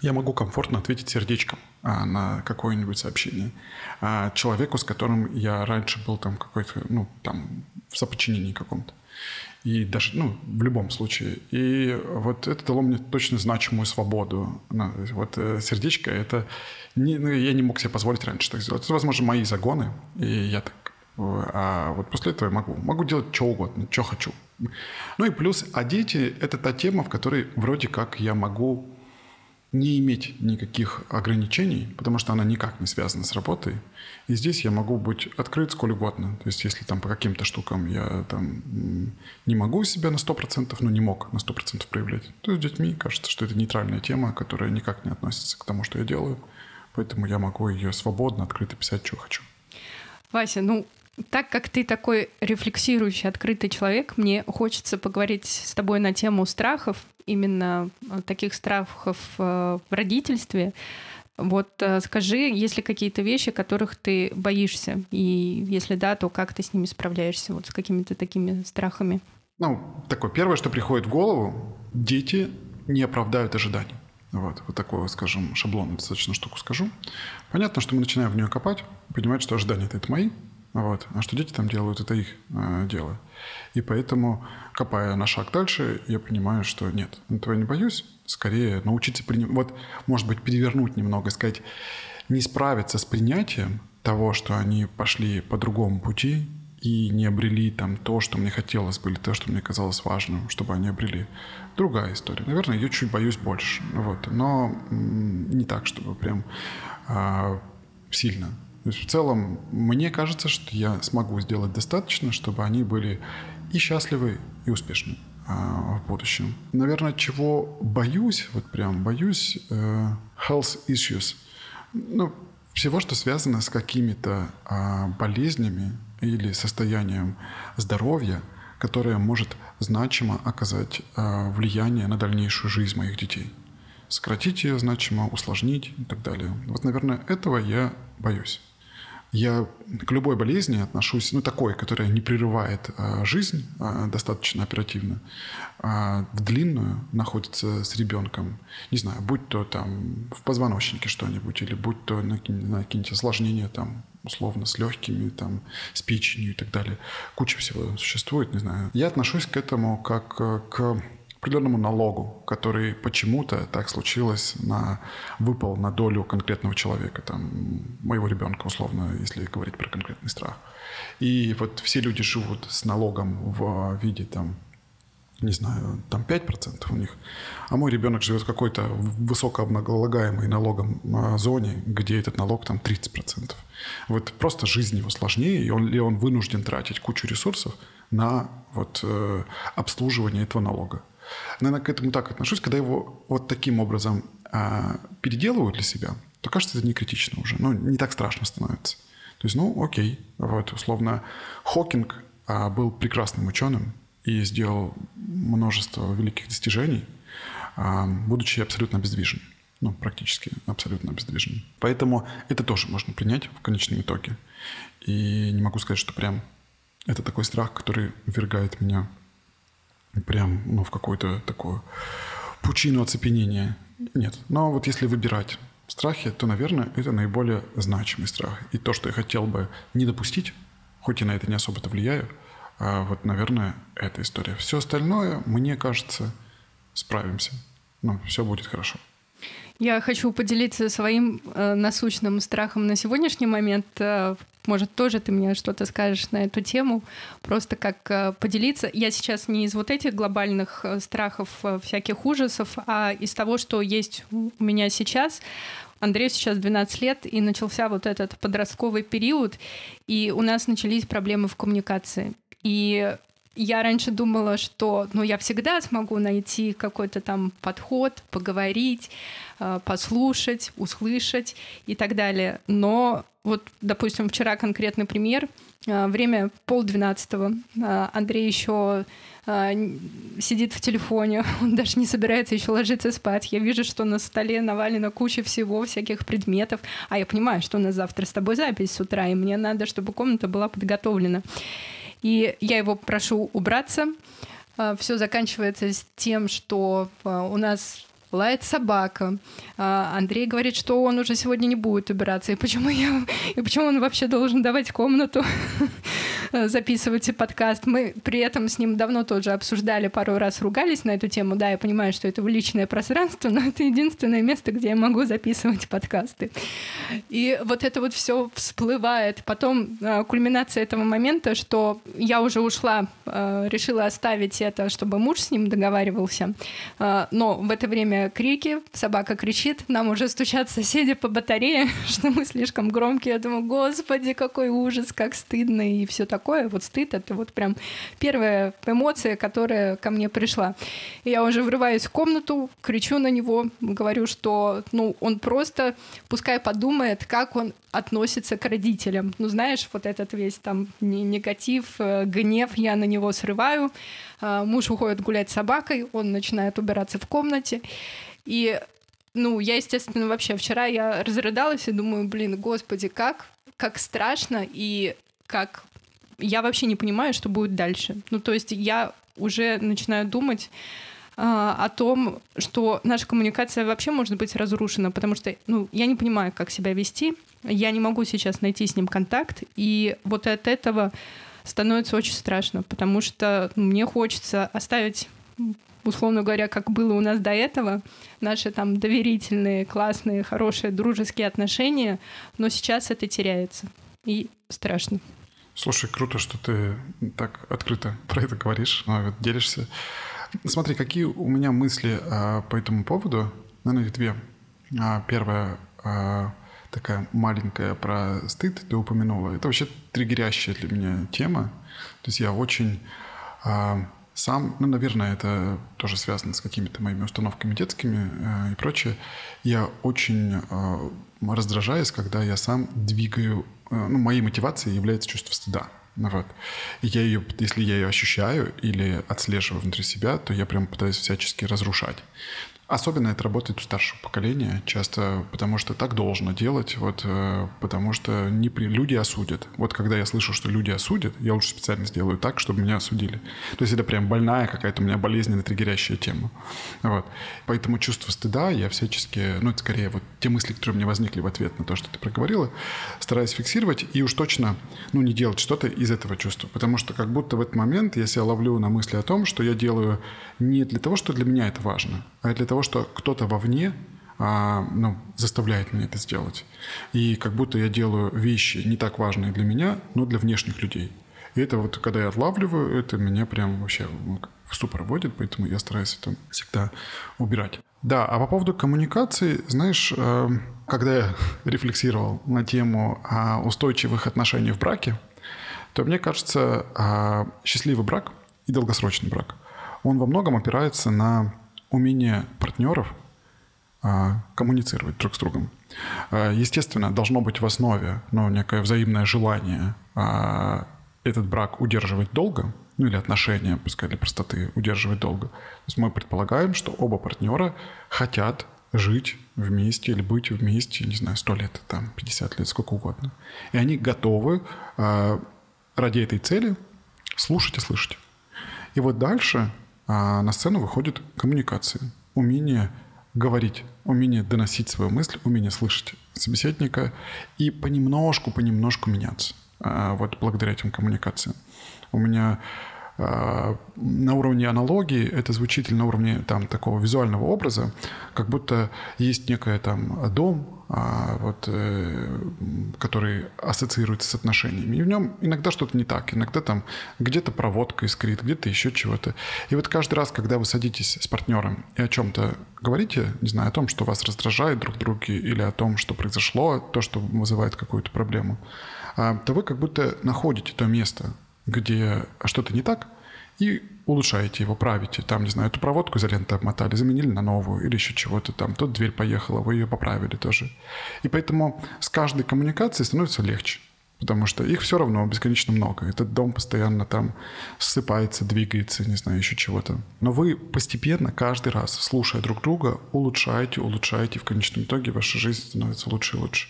я могу комфортно ответить сердечком на какое-нибудь сообщение. А, человеку, с которым я раньше был там какой-то, ну, там, в соподчинении каком-то. И даже, ну, в любом случае. И вот это дало мне точно значимую свободу. Вот э, сердечко, это... Не, ну, я не мог себе позволить раньше так сделать. Это, возможно, мои загоны, и я так... А вот после этого я могу. Могу делать что угодно, что хочу. Ну и плюс, а дети – это та тема, в которой вроде как я могу не иметь никаких ограничений, потому что она никак не связана с работой. И здесь я могу быть открыт сколь угодно. То есть если там по каким-то штукам я там не могу себя на 100%, ну не мог на 100% проявлять, то с детьми кажется, что это нейтральная тема, которая никак не относится к тому, что я делаю. Поэтому я могу ее свободно, открыто писать, что хочу. Вася, ну так как ты такой рефлексирующий, открытый человек, мне хочется поговорить с тобой на тему страхов, именно э, таких страхов э, в родительстве. Вот э, скажи, есть ли какие-то вещи, которых ты боишься? И если да, то как ты с ними справляешься, вот с какими-то такими страхами? Ну, такое первое, что приходит в голову, дети не оправдают ожиданий. Вот, вот такое, скажем, шаблон достаточно штуку скажу. Понятно, что мы начинаем в нее копать, понимать, что ожидания это мои, вот. А что дети там делают, это их э, дело. И поэтому, копая на шаг дальше, я понимаю, что нет, этого я не боюсь. Скорее научиться принимать, вот, может быть, перевернуть немного, сказать, не справиться с принятием того, что они пошли по другому пути и не обрели там то, что мне хотелось бы, или то, что мне казалось важным, чтобы они обрели. Другая история. Наверное, ее чуть боюсь больше. Вот. Но не так, чтобы прям а, сильно. То есть в целом мне кажется, что я смогу сделать достаточно, чтобы они были и счастливы, и успешны а, в будущем. Наверное, чего боюсь, вот прям боюсь, э, health issues. Ну, всего, что связано с какими-то а, болезнями или состоянием здоровья, которое может значимо оказать а, влияние на дальнейшую жизнь моих детей. Сократить ее значимо, усложнить и так далее. Вот, наверное, этого я боюсь. Я к любой болезни отношусь, ну, такой, которая не прерывает а, жизнь а, достаточно оперативно, а в длинную находится с ребенком, не знаю, будь то там в позвоночнике что-нибудь, или будь то на какие-нибудь осложнения там условно с легкими, там, с печенью и так далее. Куча всего существует, не знаю. Я отношусь к этому как э, к определенному налогу, который почему-то так случилось, на, выпал на долю конкретного человека, там, моего ребенка, условно, если говорить про конкретный страх. И вот все люди живут с налогом в виде там, не знаю, там 5% у них, а мой ребенок живет в какой-то высокооблагаемой налогом а, зоне, где этот налог там 30%. Вот просто жизнь его сложнее, и он, и он вынужден тратить кучу ресурсов на вот, э, обслуживание этого налога. Наверное, к этому так отношусь, когда его вот таким образом а, переделывают для себя, то кажется, это не критично уже, ну, не так страшно становится. То есть, ну, окей, вот, условно, Хокинг а, был прекрасным ученым и сделал множество великих достижений, а, будучи абсолютно обездвижен. Ну, практически абсолютно обездвижен. Поэтому это тоже можно принять в конечном итоге. И не могу сказать, что прям это такой страх, который ввергает меня прям ну, в какую-то такую пучину оцепенения. Нет. Но вот если выбирать страхи, то, наверное, это наиболее значимый страх. И то, что я хотел бы не допустить, хоть и на это не особо-то влияю, а вот, наверное, эта история. Все остальное, мне кажется, справимся. Ну, все будет хорошо. Я хочу поделиться своим э, насущным страхом на сегодняшний момент. Э, может, тоже ты мне что-то скажешь на эту тему, просто как э, поделиться. Я сейчас не из вот этих глобальных э, страхов, э, всяких ужасов, а из того, что есть у меня сейчас. Андрею сейчас 12 лет, и начался вот этот подростковый период, и у нас начались проблемы в коммуникации. И я раньше думала, что ну, я всегда смогу найти какой-то там подход, поговорить, э, послушать, услышать и так далее. Но вот, допустим, вчера конкретный пример. Э, время полдвенадцатого. Э, Андрей еще сидит в телефоне, [laughs] он даже не собирается еще ложиться спать. Я вижу, что на столе навалена куча всего, всяких предметов. А я понимаю, что у нас завтра с тобой запись с утра, и мне надо, чтобы комната была подготовлена. И я его прошу убраться. А, Все заканчивается тем, что а, у нас лает собака. А, Андрей говорит, что он уже сегодня не будет убираться. И почему я... И почему он вообще должен давать комнату [laughs] записывать подкаст? Мы при этом с ним давно тоже обсуждали, пару раз ругались на эту тему. Да, я понимаю, что это личное пространство, но это единственное место, где я могу записывать подкасты. И вот это вот все всплывает. Потом а, кульминация этого момента, что я уже ушла, а, решила оставить это, чтобы муж с ним договаривался. Но в это время крики, собака кричит, нам уже стучат соседи по батарее, [laughs] что мы слишком громкие. Я думаю, господи, какой ужас, как стыдно и все такое. Вот стыд — это вот прям первая эмоция, которая ко мне пришла. И я уже врываюсь в комнату, кричу на него, говорю, что ну, он просто, пускай подумает, как он относится к родителям. Ну, знаешь, вот этот весь там негатив, э, гнев я на него срываю. А, муж уходит гулять с собакой, он начинает убираться в комнате. И, ну, я, естественно, вообще вчера я разрыдалась и думаю, блин, господи, как, как страшно и как я вообще не понимаю, что будет дальше. Ну, то есть я уже начинаю думать а, о том, что наша коммуникация вообще может быть разрушена, потому что ну, я не понимаю, как себя вести, я не могу сейчас найти с ним контакт, и вот от этого становится очень страшно, потому что ну, мне хочется оставить условно говоря, как было у нас до этого, наши там доверительные, классные, хорошие, дружеские отношения, но сейчас это теряется. И страшно. Слушай, круто, что ты так открыто [laughs] про это говоришь, делишься. Смотри, какие у меня мысли а, по этому поводу. Наверное, две. А, первая а, такая маленькая про стыд ты упомянула. Это вообще триггерящая для меня тема. То есть я очень а, сам, ну, наверное, это тоже связано с какими-то моими установками детскими э, и прочее. Я очень э, раздражаюсь, когда я сам двигаю, э, ну, моей мотивацией является чувство стыда. Вот. И я ее, если я ее ощущаю или отслеживаю внутри себя, то я прям пытаюсь всячески разрушать. Особенно это работает у старшего поколения, часто потому что так должно делать, вот, э, потому что не при... люди осудят. Вот когда я слышу, что люди осудят, я лучше специально сделаю так, чтобы меня осудили. То есть это прям больная какая-то у меня болезненная триггерящая тема. Вот. Поэтому чувство стыда я всячески, ну это скорее вот те мысли, которые у меня возникли в ответ на то, что ты проговорила, стараюсь фиксировать и уж точно ну, не делать что-то из этого чувства. Потому что как будто в этот момент я себя ловлю на мысли о том, что я делаю не для того, что для меня это важно, а для того, что кто-то вовне а, ну, заставляет меня это сделать. И как будто я делаю вещи не так важные для меня, но для внешних людей. И это вот, когда я отлавливаю, это меня прям вообще в ступор вводит, поэтому я стараюсь это всегда убирать. Да, а по поводу коммуникации, знаешь, э, когда я [laughs] рефлексировал на тему устойчивых отношений в браке, то мне кажется, а, счастливый брак и долгосрочный брак – он во многом опирается на умение партнеров а, коммуницировать друг с другом. А, естественно, должно быть в основе ну, некое взаимное желание а, этот брак удерживать долго, ну или отношения, пускай для простоты, удерживать долго. То есть мы предполагаем, что оба партнера хотят жить вместе или быть вместе, не знаю, 100 лет, там, 50 лет, сколько угодно. И они готовы ради этой цели слушать и слышать. И вот дальше а на сцену выходит коммуникация, умение говорить, умение доносить свою мысль, умение слышать собеседника и понемножку, понемножку меняться. А, вот благодаря этим коммуникациям. У меня а, на уровне аналогии это звучит или на уровне там такого визуального образа, как будто есть некая там дом, вот, э, который ассоциируется с отношениями. И в нем иногда что-то не так, иногда там где-то проводка искрит, где-то еще чего-то. И вот каждый раз, когда вы садитесь с партнером и о чем-то говорите, не знаю, о том, что вас раздражает друг друге, или о том, что произошло, то, что вызывает какую-то проблему, а, то вы как будто находите то место, где что-то не так, и улучшаете его, правите. Там, не знаю, эту проводку изоленты обмотали, заменили на новую или еще чего-то там. Тут дверь поехала, вы ее поправили тоже. И поэтому с каждой коммуникацией становится легче потому что их все равно бесконечно много. Этот дом постоянно там ссыпается, двигается, не знаю, еще чего-то. Но вы постепенно, каждый раз, слушая друг друга, улучшаете, улучшаете, и в конечном итоге ваша жизнь становится лучше и лучше.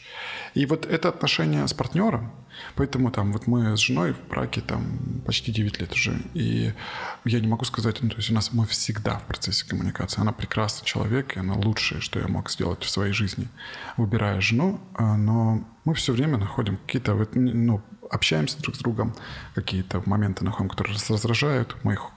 И вот это отношение с партнером, поэтому там вот мы с женой в браке там почти 9 лет уже, и я не могу сказать, ну, то есть у нас мы всегда в процессе коммуникации. Она прекрасный человек, и она лучшее, что я мог сделать в своей жизни, выбирая жену, а, но мы все время находим какие-то, ну, общаемся друг с другом, какие-то моменты находим, которые нас раздражают, мы их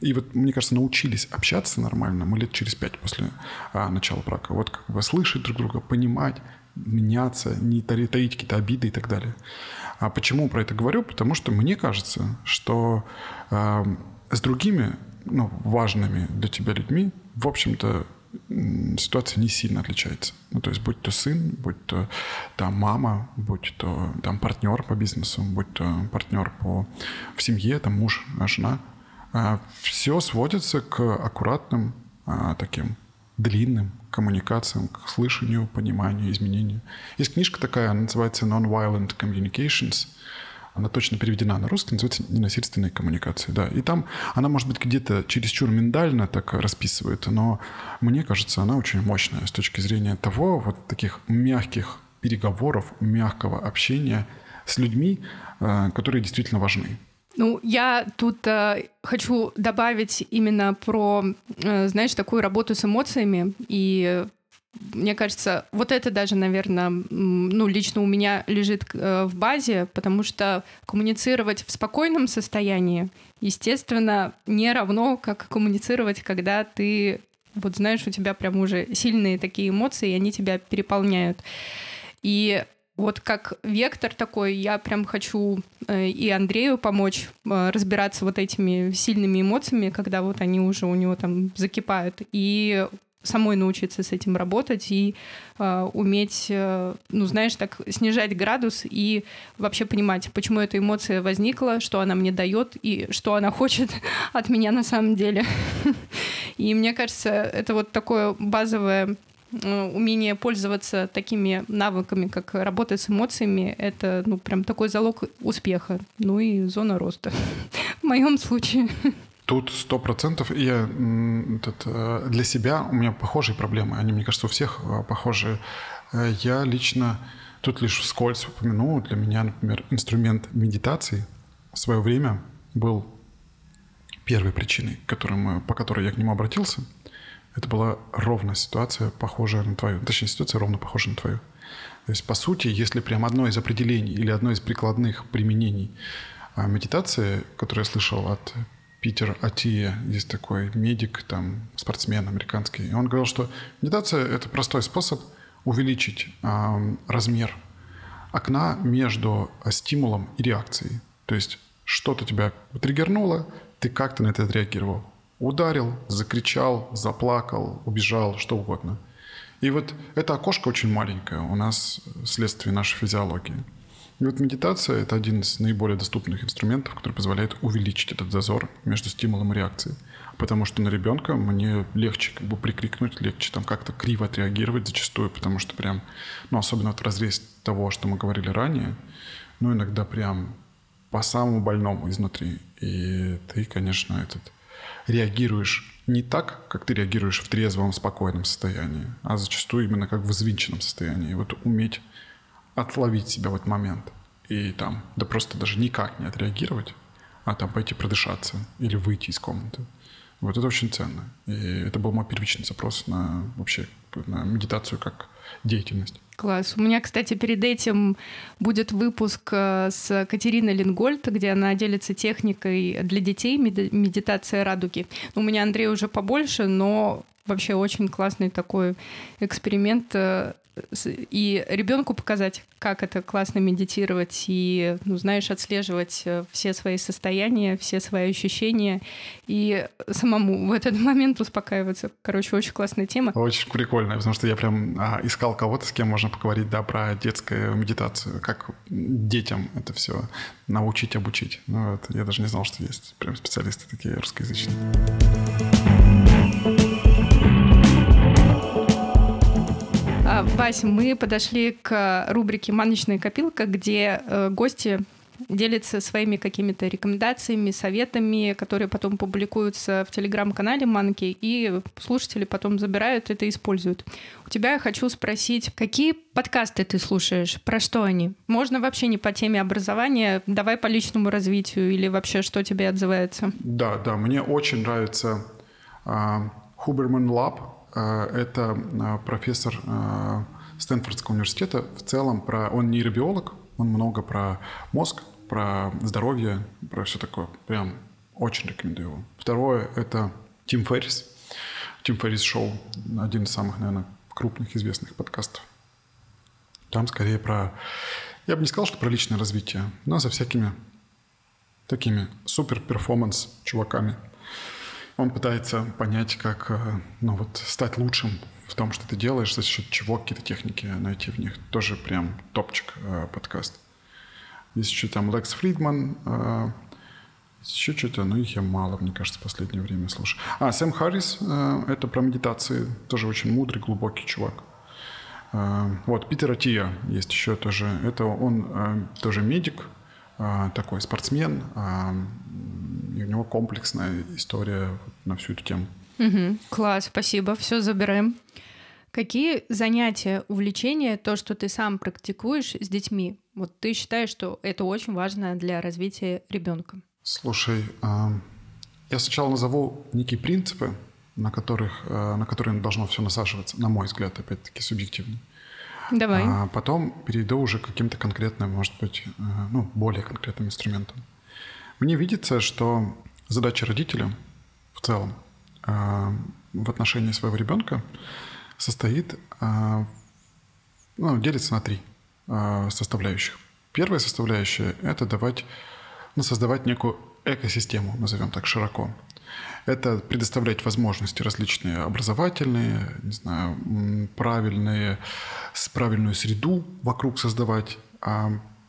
и вот, мне кажется, научились общаться нормально мы лет через пять после а, начала брака. Вот как бы слышать друг друга, понимать, меняться, не таить какие-то обиды и так далее. А почему про это говорю? Потому что мне кажется, что э, с другими ну, важными для тебя людьми, в общем-то, ситуация не сильно отличается. Ну, то есть, будь то сын, будь то там мама, будь то там партнер по бизнесу, будь то партнер по, в семье, там муж, жена, а, все сводится к аккуратным а, таким длинным коммуникациям, к слышанию, пониманию, изменению. Есть книжка такая, называется Non-Violent Communications – она точно переведена на русский, называется «Ненасильственные коммуникации». Да. И там она, может быть, где-то чересчур миндально так расписывает, но мне кажется, она очень мощная с точки зрения того, вот таких мягких переговоров, мягкого общения с людьми, э, которые действительно важны. Ну, я тут э, хочу добавить именно про, э, знаешь, такую работу с эмоциями и мне кажется, вот это даже, наверное, ну, лично у меня лежит э, в базе, потому что коммуницировать в спокойном состоянии, естественно, не равно, как коммуницировать, когда ты, вот знаешь, у тебя прям уже сильные такие эмоции, и они тебя переполняют. И вот как вектор такой, я прям хочу э, и Андрею помочь э, разбираться вот этими сильными эмоциями, когда вот они уже у него там закипают, и самой научиться с этим работать и э, уметь, э, ну, знаешь, так снижать градус и вообще понимать, почему эта эмоция возникла, что она мне дает и что она хочет [laughs] от меня на самом деле. И мне кажется, это вот такое базовое э, умение пользоваться такими навыками, как работа с эмоциями, это, ну, прям такой залог успеха, ну и зона роста [laughs] в моем случае. Тут сто процентов. Я этот, э, для себя у меня похожие проблемы. Они, мне кажется, у всех э, похожие. Э, я лично тут лишь вскользь упомяну. Для меня, например, инструмент медитации в свое время был первой причиной, которым, по которой я к нему обратился. Это была ровно ситуация, похожая на твою. Точнее, ситуация ровно похожа на твою. То есть, по сути, если прям одно из определений или одно из прикладных применений медитации, которое я слышал от Питер Атия, есть такой медик, там, спортсмен американский. И он говорил, что медитация – это простой способ увеличить э, размер окна между стимулом и реакцией. То есть что-то тебя триггернуло, ты как-то на это отреагировал. Ударил, закричал, заплакал, убежал, что угодно. И вот это окошко очень маленькое у нас вследствие нашей физиологии. И вот медитация – это один из наиболее доступных инструментов, который позволяет увеличить этот зазор между стимулом и реакцией. Потому что на ребенка мне легче как бы прикрикнуть, легче там как-то криво отреагировать зачастую, потому что прям, ну, особенно вот в разрез того, что мы говорили ранее, ну, иногда прям по самому больному изнутри. И ты, конечно, этот реагируешь не так, как ты реагируешь в трезвом, спокойном состоянии, а зачастую именно как в взвинченном состоянии. И вот уметь отловить себя в этот момент и там, да просто даже никак не отреагировать, а там пойти продышаться или выйти из комнаты. Вот это очень ценно. И это был мой первичный запрос на вообще на медитацию как деятельность. Класс. У меня, кстати, перед этим будет выпуск э, с Катериной Лингольд, где она делится техникой для детей медитация радуги. У меня Андрей уже побольше, но вообще очень классный такой эксперимент э, и ребенку показать, как это классно медитировать и, ну, знаешь, отслеживать э, все свои состояния, все свои ощущения и самому в этот момент успокаиваться. Короче, очень классная тема. Очень прикольная, потому что я прям а, искал кого-то, с кем можно поговорить, да, про детскую медитацию, как детям это все научить, обучить. Ну, вот, я даже не знал, что есть прям специалисты такие русскоязычные. А, Вась, мы подошли к рубрике «Маночная копилка», где э, гости делятся своими какими-то рекомендациями, советами, которые потом публикуются в телеграм-канале Манки, и слушатели потом забирают это и используют. У тебя я хочу спросить, какие подкасты ты слушаешь? Про что они? Можно вообще не по теме образования, давай по личному развитию или вообще что тебе отзывается? Да, да, мне очень нравится Хуберман uh, Э, это э, профессор э, Стэнфордского университета. В целом про... он нейробиолог, он много про мозг, про здоровье, про все такое. Прям очень рекомендую его. Второе – это Тим Феррис. Тим Феррис Шоу. Один из самых, наверное, крупных известных подкастов. Там скорее про... Я бы не сказал, что про личное развитие, но со всякими такими супер-перформанс чуваками – он пытается понять, как э, ну, вот, стать лучшим в том, что ты делаешь, за счет чего какие-то техники найти в них. Тоже прям топчик э, подкаст. Есть еще там Лекс Фридман, э, еще что-то, но их я мало, мне кажется, в последнее время слушаю. А, Сэм Харрис, э, это про медитации, тоже очень мудрый, глубокий чувак. Э, вот, Питер Атия есть еще тоже. Это он э, тоже медик, э, такой спортсмен, э, и у него комплексная история на всю эту тему. Угу, класс, спасибо, все забираем. Какие занятия, увлечения, то, что ты сам практикуешь с детьми, вот ты считаешь, что это очень важно для развития ребенка? Слушай, а, я сначала назову некие принципы, на которых, а, на которые должно все насаживаться, на мой взгляд, опять-таки субъективно. Давай. А потом перейду уже к каким-то конкретным, может быть, ну, более конкретным инструментам. Мне видится, что задача родителя в целом э, в отношении своего ребенка состоит, э, ну, делится на три э, составляющих. Первая составляющая – это давать, ну, создавать некую экосистему, назовем так широко. Это предоставлять возможности различные образовательные, не знаю, правильные, правильную среду вокруг создавать,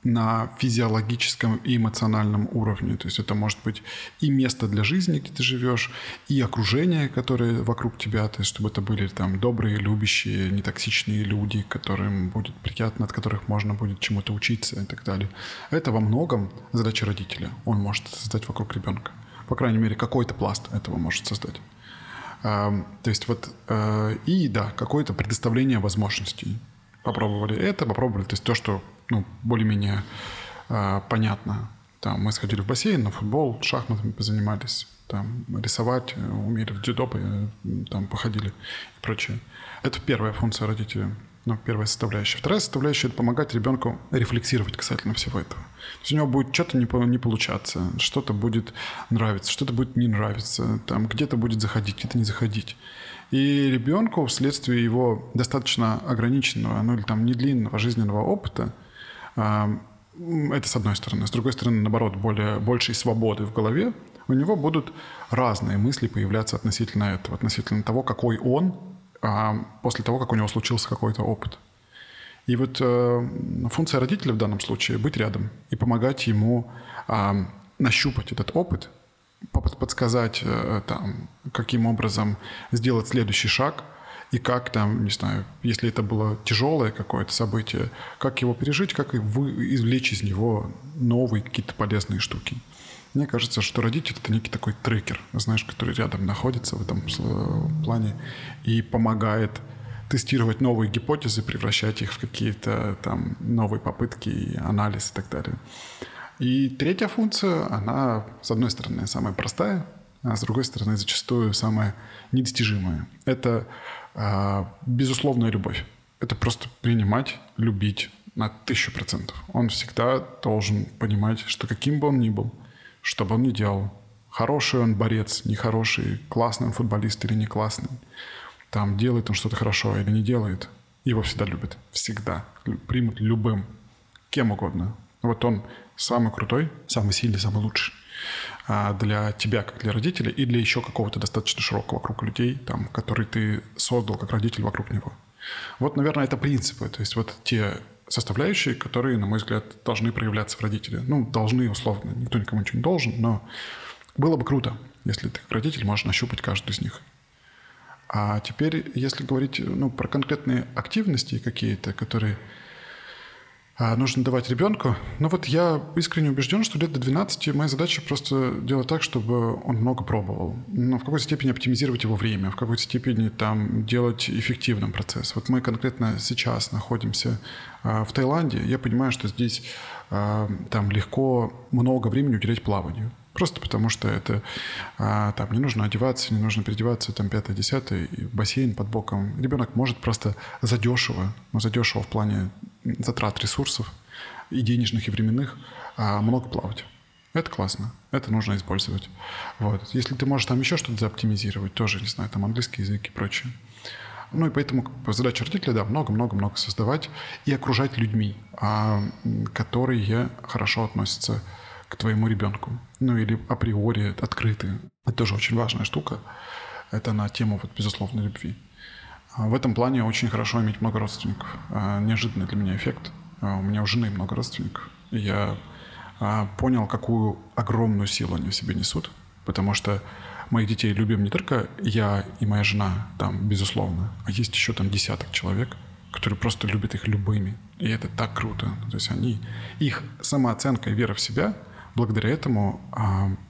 на физиологическом и эмоциональном уровне. То есть это может быть и место для жизни, где ты живешь, и окружение, которое вокруг тебя, то есть чтобы это были там добрые, любящие, нетоксичные люди, которым будет приятно, от которых можно будет чему-то учиться и так далее. Это во многом задача родителя. Он может создать вокруг ребенка. По крайней мере, какой-то пласт этого может создать. То есть вот, э, и да, какое-то предоставление возможностей. Попробовали это, попробовали, то есть то, что ну, более-менее э, понятно. Там мы сходили в бассейн, на футбол, шахматами позанимались, там рисовать, э, умели в дзюдо, э, там походили и прочее. Это первая функция родителя, ну, первая составляющая. Вторая составляющая – это помогать ребенку рефлексировать касательно всего этого. То есть у него будет что-то не, не получаться, что-то будет нравиться, что-то будет не нравиться, там где-то будет заходить, где-то не заходить. И ребенку вследствие его достаточно ограниченного, ну или там недлинного жизненного опыта – это с одной стороны. С другой стороны, наоборот, более, большей свободы в голове, у него будут разные мысли появляться относительно этого, относительно того, какой он после того, как у него случился какой-то опыт. И вот э, функция родителя в данном случае быть рядом и помогать ему нащупать этот опыт, подсказать, э, там, каким образом сделать следующий шаг – и как там, не знаю, если это было тяжелое какое-то событие, как его пережить, как вы, извлечь из него новые какие-то полезные штуки. Мне кажется, что родитель — это некий такой трекер, знаешь, который рядом находится в этом плане и помогает тестировать новые гипотезы, превращать их в какие-то там новые попытки, анализ и так далее. И третья функция, она, с одной стороны, самая простая, а с другой стороны, зачастую самая недостижимая. Это безусловная любовь. Это просто принимать, любить на тысячу процентов. Он всегда должен понимать, что каким бы он ни был, что бы он ни делал, хороший он борец, нехороший, классный он футболист или не классный, там делает он что-то хорошо или не делает, его всегда любят. Всегда. Примут любым, кем угодно. Вот он самый крутой, самый сильный, самый лучший а, для тебя, как для родителя, и для еще какого-то достаточно широкого круга людей, там, который ты создал как родитель вокруг него. Вот, наверное, это принципы. То есть вот те составляющие, которые, на мой взгляд, должны проявляться в родителе. Ну, должны, условно. Никто никому ничего не должен, но было бы круто, если ты как родитель можешь нащупать каждую из них. А теперь, если говорить ну, про конкретные активности какие-то, которые а, нужно давать ребенку. Ну вот я искренне убежден, что лет до 12 моя задача просто делать так, чтобы он много пробовал. Но в какой-то степени оптимизировать его время, в какой-то степени там делать эффективным процесс. Вот мы конкретно сейчас находимся а, в Таиланде. Я понимаю, что здесь а, там легко много времени уделять плаванию. Просто потому что это а, там не нужно одеваться, не нужно переодеваться, там пятое, десятое, бассейн под боком. Ребенок может просто задешево, ну задешево в плане затрат ресурсов и денежных, и временных, а много плавать. Это классно, это нужно использовать. Вот. Если ты можешь там еще что-то заоптимизировать, тоже, не знаю, там английский язык и прочее. Ну и поэтому задача родителя, да, много-много-много создавать и окружать людьми, а, которые хорошо относятся к твоему ребенку. Ну или априори открыты. Это тоже очень важная штука. Это на тему вот безусловной любви. А в этом плане очень хорошо иметь много родственников. А, неожиданный для меня эффект. А, у меня у жены много родственников. Я понял, какую огромную силу они в себе несут. Потому что моих детей любим не только я и моя жена, там, безусловно, а есть еще там десяток человек, которые просто любят их любыми. И это так круто. То есть они, их самооценка и вера в себя благодаря этому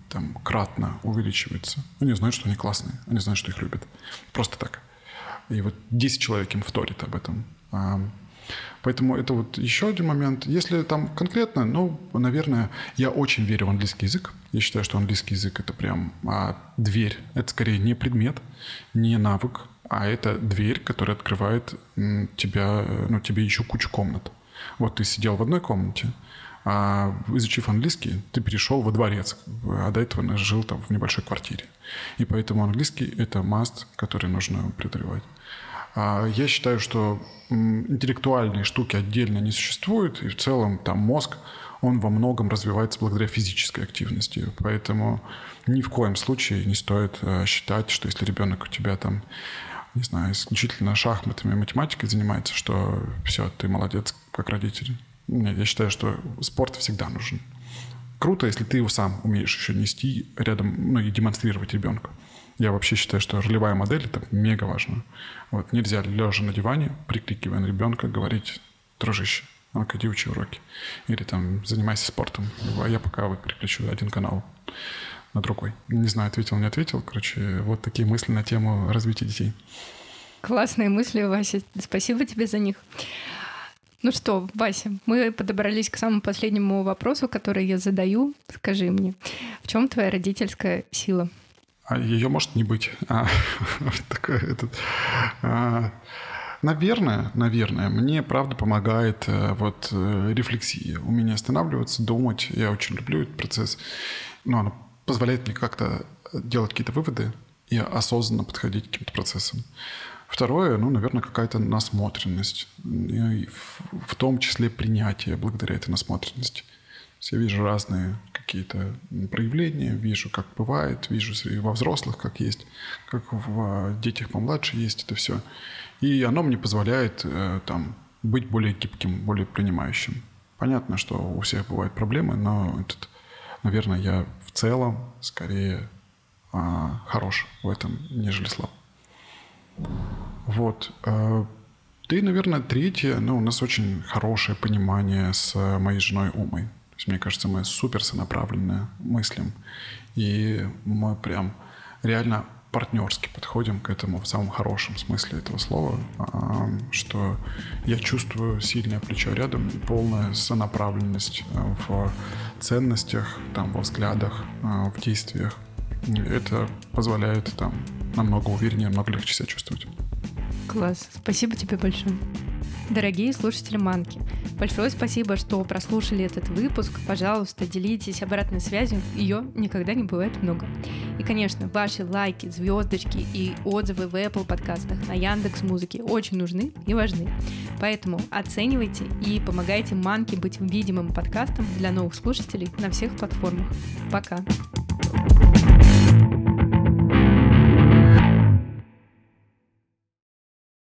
там, кратно увеличивается. Они знают, что они классные, они знают, что их любят. Просто так. И вот 10 человек им вторит об этом. А, поэтому это вот еще один момент. Если там конкретно, ну, наверное, я очень верю в английский язык. Я считаю, что английский язык это прям а, дверь. Это скорее не предмет, не навык, а это дверь, которая открывает тебя, ну, тебе еще кучу комнат. Вот ты сидел в одной комнате, а изучив английский, ты перешел во дворец, а до этого жил там в небольшой квартире. И поэтому английский — это маст, который нужно преодолевать. А я считаю, что интеллектуальные штуки отдельно не существуют, и в целом там мозг, он во многом развивается благодаря физической активности. Поэтому ни в коем случае не стоит э, считать, что если ребенок у тебя там не знаю, исключительно шахматами и математикой занимается, что все, ты молодец как родитель. Нет, я считаю, что спорт всегда нужен. Круто, если ты его сам умеешь еще нести рядом, ну и демонстрировать ребенку. Я вообще считаю, что ролевая модель это мега важно. Вот нельзя лежа на диване, прикрикивая на ребенка, говорить, дружище, ну-ка иди учи уроки. Или там занимайся спортом. А я пока вот переключу один канал на другой. Не знаю, ответил, не ответил. Короче, вот такие мысли на тему развития детей. Классные мысли, Вася. Спасибо тебе за них. Ну что, Вася, мы подобрались к самому последнему вопросу, который я задаю. Скажи мне, в чем твоя родительская сила? А ее может не быть. [laughs] А, а, наверное, наверное, мне правда помогает э, вот э, рефлексия. Умение останавливаться, думать. Я очень люблю этот процесс. Но она позволяет мне как-то делать какие-то выводы и осознанно подходить к каким-то процессам. Второе, ну, наверное, какая-то насмотренность. И в том числе принятие благодаря этой насмотренности. Я вижу разные какие-то проявления, вижу, как бывает, вижу во взрослых, как есть, как в детях помладше есть это все. И оно мне позволяет э, там быть более гибким, более принимающим. Понятно, что у всех бывают проблемы, но этот, наверное, я в целом скорее а, хорош в этом, нежели слаб. Вот. Э, ты, наверное, третье. Ну, у нас очень хорошее понимание с моей женой Умой. То есть, мне кажется, мы супер сонаправленные мыслим. И мы прям реально партнерски подходим к этому в самом хорошем смысле этого слова, что я чувствую сильное плечо рядом, полная сонаправленность в ценностях, там, во взглядах, э, в действиях. Это позволяет там намного увереннее, намного легче себя чувствовать. Класс. Спасибо тебе большое. Дорогие слушатели Манки, большое спасибо, что прослушали этот выпуск. Пожалуйста, делитесь обратной связью, ее никогда не бывает много. И, конечно, ваши лайки, звездочки и отзывы в Apple подкастах, на Яндекс Музыке очень нужны и важны. Поэтому оценивайте и помогайте Манке быть видимым подкастом для новых слушателей на всех платформах. Пока!